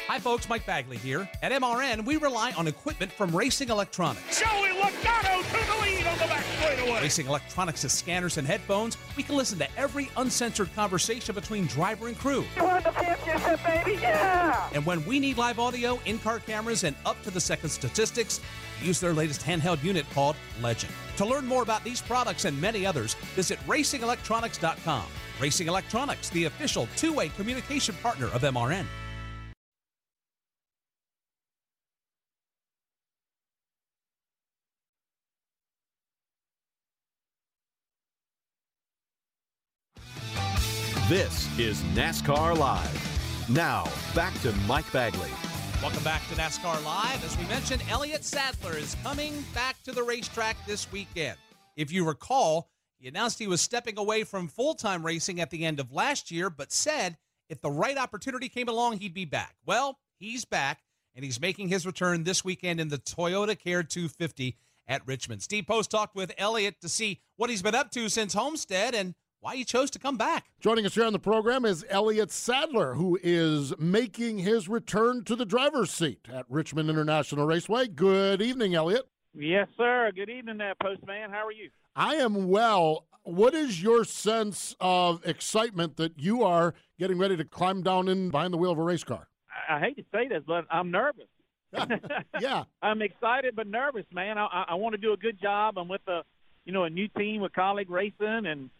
Hi, folks. Mike Bagley here. At MRN, we rely on equipment from Racing Electronics. Joey Logano to the lead on the back straightaway. Racing Electronics has scanners and headphones. We can listen to every uncensored conversation between driver and crew. You won the championship, baby, yeah! And when we need live audio, in car cameras, and up to the second statistics, use their latest handheld unit called Legend. To learn more about these products and many others, visit racingelectronics.com. Racing Electronics, the official two way communication partner of MRN. This is NASCAR Live. Now, back to Mike Bagley. Welcome back to NASCAR Live. As we mentioned, Elliott Sadler is coming back to the racetrack this weekend. If you recall, he announced he was stepping away from full time racing at the end of last year, but said if the right opportunity came along, he'd be back. Well, he's back, and he's making his return this weekend in the Toyota Care 250 at Richmond. Steve Post talked with Elliott to see what he's been up to since Homestead and why he chose to come back. Joining us here on the program is Elliott Sadler, who is making his return to the driver's seat at Richmond International Raceway. Good evening, Elliott. Yes, sir. Good evening, there, Postman. How are you? I am well. What is your sense of excitement that you are getting ready to climb down in behind the wheel of a race car? I, I hate to say this, but I'm nervous. yeah, <laughs> I'm excited but nervous, man. I, I, I want to do a good job. I'm with a, you know, a new team with Kaulig Racing, and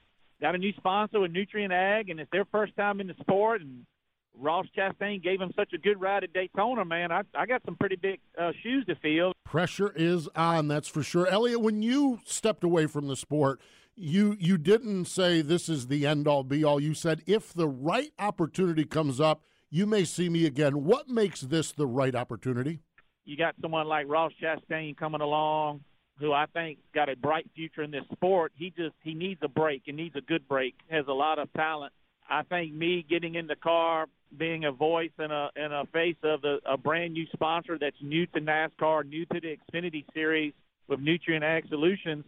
got a new sponsor with Nutrien Ag, and it's their first time in the sport. And Ross Chastain gave them such a good ride at Daytona, man. I, I got some pretty big uh, shoes to fill. Pressure is on, that's for sure. Elliot, when you stepped away from the sport, you you didn't say this is the end all be all. You said if the right opportunity comes up, you may see me again. What makes this the right opportunity? You got someone like Ross Chastain coming along, who I think got a bright future in this sport. He just he needs a break. He needs a good break. Has a lot of talent. I think me getting in the car, being a voice and a and a face of the, a brand new sponsor that's new to NASCAR, new to the Xfinity Series with Nutrien Ag Solutions,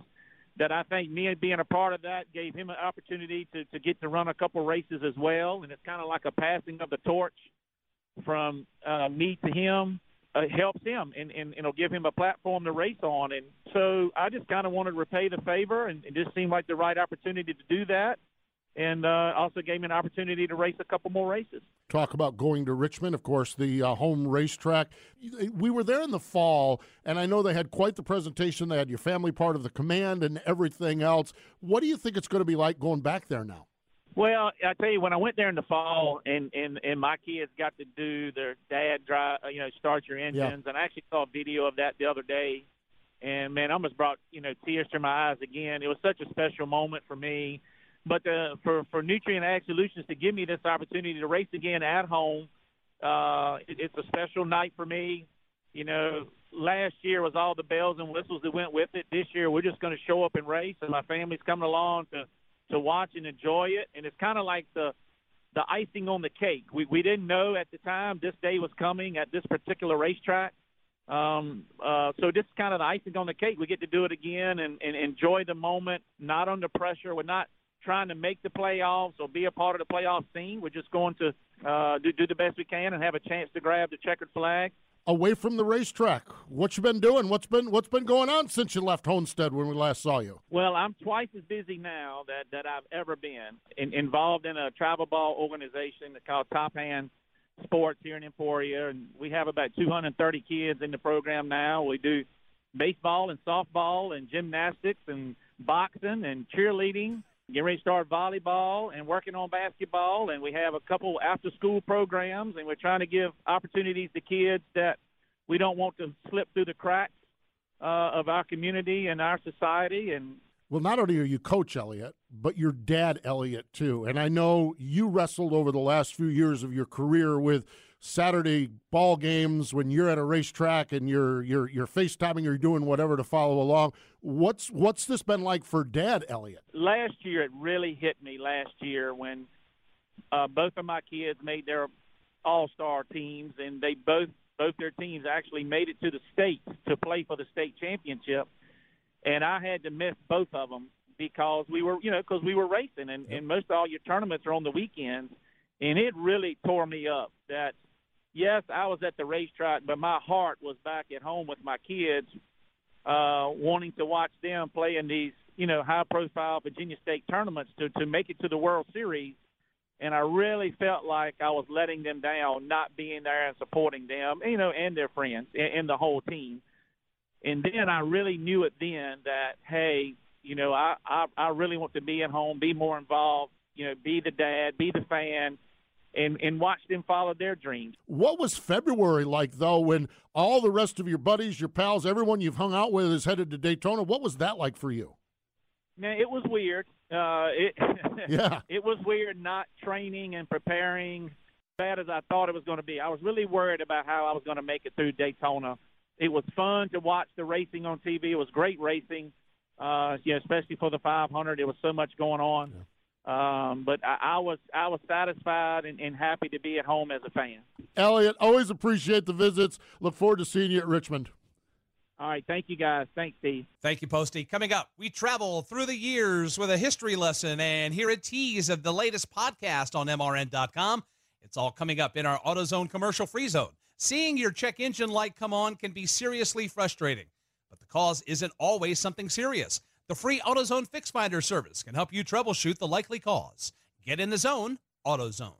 that I think me being a part of that gave him an opportunity to to get to run a couple races as well, and it's kind of like a passing of the torch from uh, me to him. Uh, helps him and, and it'll give him a platform to race on. And so I just kind of wanted to repay the favor, and it just seemed like the right opportunity to do that and uh, also gave me an opportunity to race a couple more races. Talk about going to Richmond, of course, the uh, home racetrack. We were there in the fall, and I know they had quite the presentation. They had your family part of the command and everything else. What do you think it's going to be like going back there now? Well, I tell you, when I went there in the fall, and and and my kids got to do their dad drive, you know, start your engines, Yeah. and I actually saw a video of that the other day, and man, I almost brought you know tears to my eyes again. It was such a special moment for me, but uh, for for Nutrien Ag Solutions to give me this opportunity to race again at home Uh, it, it's a special night for me. You know, last year was all the bells and whistles that went with it. This year, we're just going to show up and race, and my family's coming along to to watch and enjoy it. And it's kind of like the the icing on the cake. We we didn't know at the time this day was coming at this particular racetrack. Um, uh, so this is kind of the icing on the cake. We get to do it again and, and enjoy the moment, not under pressure. We're not trying to make the playoffs or be a part of the playoff scene. We're just going to uh, do, do the best we can and have a chance to grab the checkered flag. Away from the racetrack, what you been doing? What's been what's been going on since you left Homestead when we last saw you? Well, I'm twice as busy now that, that I've ever been in, involved in a travel ball organization called Top Hand Sports here in Emporia, and we have about 230 kids in the program now. We do baseball and softball and gymnastics and boxing and cheerleading. Getting ready to start volleyball and working on basketball, and we have a couple after-school programs, and we're trying to give opportunities to kids that we don't want to slip through the cracks uh, of our community and our society. And Well, not only are you coach Elliott, but your dad Elliott too. And I know you wrestled over the last few years of your career with Saturday ball games when you're at a racetrack and you're you're you're FaceTiming or you're doing whatever to follow along. What's what's this been like for dad Elliot? last year it really hit me last year when uh, both of my kids made their all-star teams and they both both their teams actually made it to the state to play for the state championship and I had to miss both of them because we were you know because we were racing and, and most all your tournaments are on the weekends and it really tore me up that yes I was at the racetrack but my heart was back at home with my kids uh, wanting to watch them play in these, you know, high-profile Virginia State tournaments to to make it to the World Series. And I really felt like I was letting them down, not being there and supporting them, you know, and their friends and, and the whole team. And then I really knew it then that hey, you know, I, I I really want to be at home, be more involved, you know, be the dad, be the fan, and and watch them follow their dreams. What was February like though when all the rest of your buddies, your pals, everyone you've hung out with is headed to Daytona? What was that like for you? Man, it was weird. Uh, it <laughs> Yeah. it was weird not training and preparing as bad as I thought it was going to be. I was really worried about how I was going to make it through Daytona. It was fun to watch the racing on TV. It was great racing, uh, yeah, especially for the 500. There was so much going on. Um, but I, I was I was satisfied and, and happy to be at home as a fan. Elliot, always appreciate the visits. Look forward to seeing you at Richmond. All right, thank you guys. Thanks, Steve. Thank you, Posty. Coming up, we travel through the years with a history lesson and hear a tease of the latest podcast on MRN.com. It's all coming up in our AutoZone commercial free zone. Seeing your check engine light come on can be seriously frustrating, but the cause isn't always something serious. The free AutoZone Fix Finder service can help you troubleshoot the likely cause. Get in the zone, AutoZone.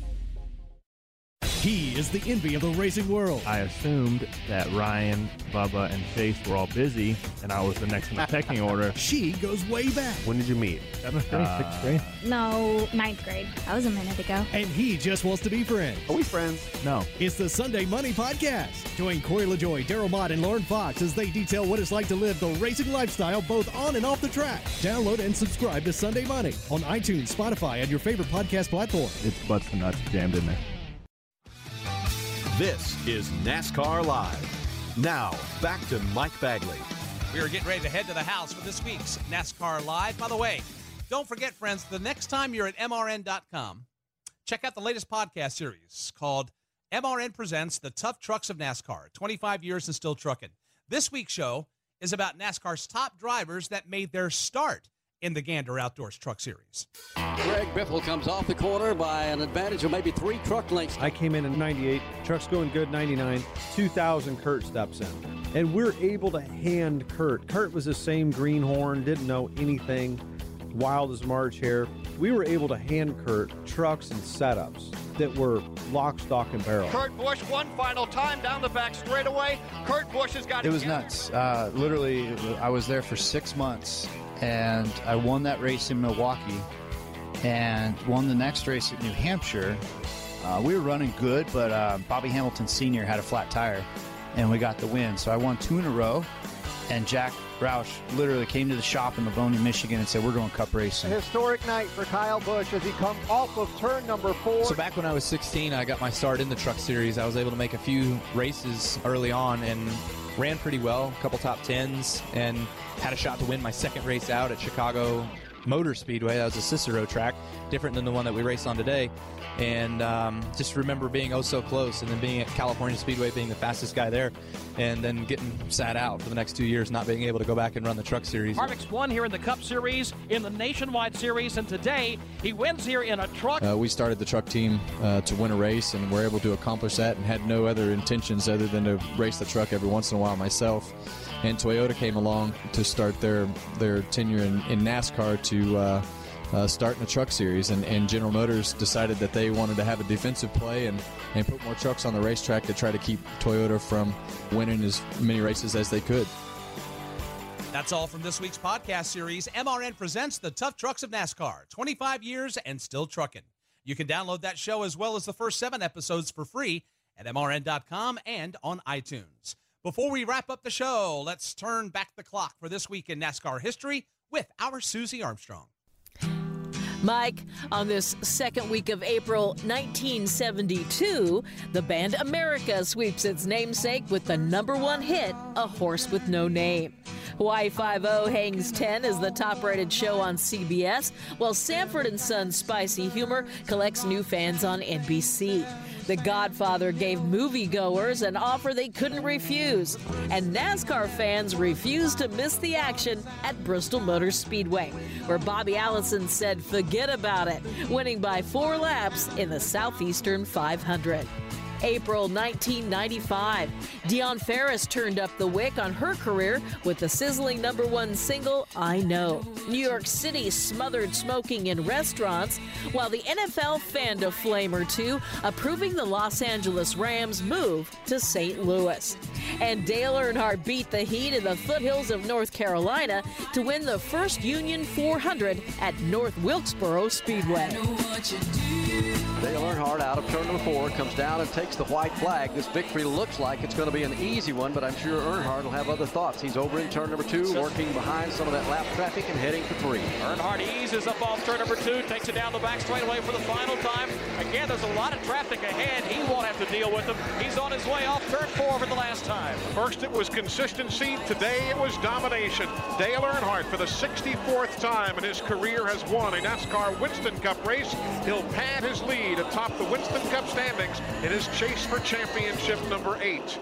He is the envy of the racing world. I assumed that Ryan, Bubba, and Chase were all busy, and I was the next in the pecking <laughs> order. She goes way back. When did you meet? Seventh grade, Uh, sixth grade? No, ninth grade. That was a minute ago. And he just wants to be friends. Are we friends? No. It's the Sunday Money Podcast. Join Corey LaJoie, Daryl Mott, and Lauren Fox as they detail what it's like to live the racing lifestyle both on and off the track. Download and subscribe to Sunday Money on iTunes, Spotify, and your favorite podcast platform. It's butts and nuts jammed in there. This is NASCAR Live. Now, back to Mike Bagley. We are getting ready to head to the house for this week's NASCAR Live. By the way, don't forget, friends, the next time you're at MRN.com, check out the latest podcast series called MRN Presents The Tough Trucks of NASCAR 25 Years and Still Trucking. This week's show is about NASCAR's top drivers that made their start in the Gander Outdoors Truck Series. Greg Biffle comes off the corner by an advantage of maybe three truck lengths. I came in in 98, truck's going good 99, 2000 Kurt steps in. And we're able to hand Kurt. Kurt was the same greenhorn, didn't know anything, wild as March hare. We were able to hand Kurt trucks and setups that were lock, stock, and barrel. Kurt Busch one final time down the back straightaway. Kurt Busch has got it. It was nuts. Uh, literally, I was there for six months, and I won that race in Milwaukee, and won the next race at New Hampshire. Uh, we were running good, but uh, Bobby Hamilton Sr. had a flat tire, and we got the win. So I won two in a row, and Jack Roush literally came to the shop in Livonia, Michigan, and said, "We're going cup A racing." historic night for Kyle Busch as he comes off of turn number four. So back when I was 16, I got my start in the truck series. I was able to make a few races early on and ran pretty well, a couple top tens, and had a shot to win my second race out at Chicago Motor Speedway. That was a Cicero track, different than the one that we raced on today. And um, just remember being oh so close, and then being at California Speedway, being the fastest guy there, and then getting sat out for the next two years, not being able to go back and run the truck series. Harvick's won here in the Cup Series, in the Nationwide Series, and today he wins here in a truck. Uh, we started the truck team uh, to win a race, and were able to accomplish that, and had no other intentions other than to race the truck every once in a while myself. And Toyota came along to start their their tenure in, in NASCAR to uh, uh, start in the truck series, and, and General Motors decided that they wanted to have a defensive play and, and put more trucks on the racetrack to try to keep Toyota from winning as many races as they could. That's all from this week's podcast series. MRN presents the Tough Trucks of NASCAR 25 years and still trucking. You can download that show as well as the first seven episodes for free at MRN.com and on iTunes. Before we wrap up the show, let's turn back the clock for this week in NASCAR history with our Susie Armstrong. Mike, on this second week of April 1972, the band America sweeps its namesake with the number one hit, A Horse with No Name. Hawaii 5 hangs 10 as the top rated show on CBS, while Sanford and Son's Spicy Humor collects new fans on NBC. The Godfather gave moviegoers an offer they couldn't refuse, and NASCAR fans refused to miss the action at Bristol Motor Speedway, where Bobby Allison said, forget about it, winning by four laps in the Southeastern 500. April 1995. Dionne Farris turned up the wick on her career with the sizzling number one single, I Know. New York City smothered smoking in restaurants, while the NFL fanned a flame or two, approving the Los Angeles Rams' move to St. Louis. And Dale Earnhardt beat the Heat in the foothills of North Carolina to win the first Union 400 at North Wilkesboro Speedway. Dale Earnhardt out of turn number four comes down and takes the white flag. This victory looks like it's going to be an easy one, but I'm sure Earnhardt will have other thoughts. He's over in turn number two, working behind some of that lap traffic and heading for three. Earnhardt eases up off turn number two, takes it down the back straightaway for the final time. Again, there's a lot of traffic ahead. He won't have to deal with them. He's on his way off turn four for the last time. First it was consistency, today it was domination. Dale Earnhardt for the 64th time in his career has won a NASCAR Winston Cup race. He'll pad his lead atop the Winston Cup standings in his chase for championship number eight.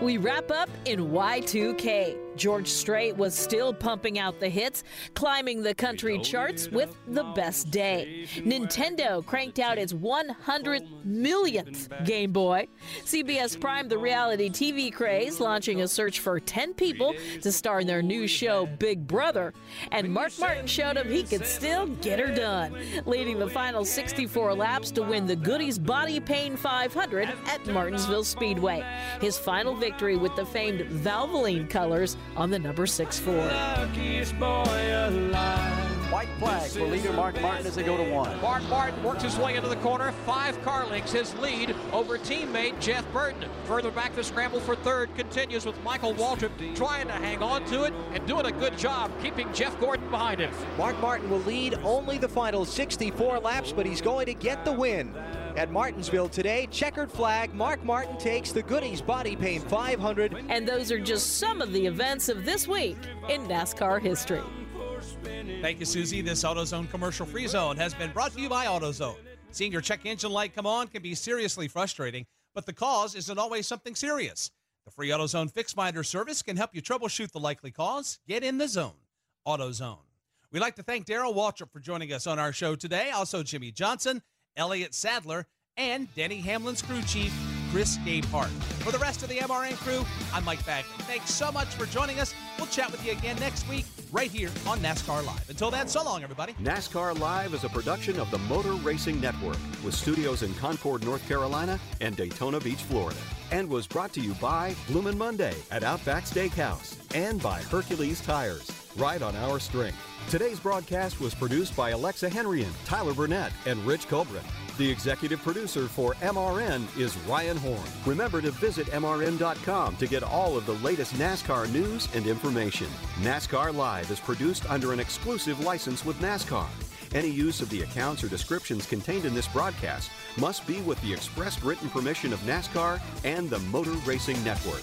We wrap up in Y2K. George Strait was still pumping out the hits, climbing the country charts with The Best Day. Nintendo cranked out its 100 millionth Game Boy. CBS primed the reality TV craze, launching a search for 10 people to star in their new show Big Brother. And Mark Martin showed him he could still get her done, leading the final 64 laps to win the Goody's Body Pain 500 at Martinsville Speedway. His final victory with the famed Valvoline colors on the number 6-4. White flag for leader Mark Martin as they go to one. Mark Martin works his way into the corner, five car lengths his lead over teammate Jeff Burton. Further back, the scramble for third continues with Michael Waltrip trying to hang on to it and doing a good job keeping Jeff Gordon behind him. Mark Martin will lead only the final 64 laps, but he's going to get the win. At Martinsville today, checkered flag, Mark Martin takes the Goody's Body Paint 500. And those are just some of the events of this week in NASCAR history. Thank you, Susie. This AutoZone commercial free zone has been brought to you by AutoZone. Seeing your check engine light come on can be seriously frustrating, but the cause isn't always something serious. The free AutoZone Fix Finder service can help you troubleshoot the likely cause. Get in the zone. AutoZone. We'd like to thank Darrell Waltrip for joining us on our show today. Also, Jimmie Johnson, Elliott Sadler, and Denny Hamlin's crew chief, Chris Gabehart. For the rest of the MRN crew, I'm Mike Bagley. Thanks so much for joining us. We'll chat with you again next week, right here on NASCAR Live. Until then, so long, everybody. NASCAR Live is a production of the Motor Racing Network with studios in Concord, North Carolina and Daytona Beach, Florida. And was brought to you by Bloomin' Monday at Outback Steakhouse and by Hercules Tires. Ride on our strength. Today's broadcast was produced by Alexa Henrian, Tyler Burnett, and Rich Colbert. The executive producer for MRN is Ryan Horn. Remember to visit MRN.com to get all of the latest NASCAR news and information. NASCAR Live is produced under an exclusive license with NASCAR. Any use of the accounts or descriptions contained in this broadcast must be with the express written permission of NASCAR and the Motor Racing Network.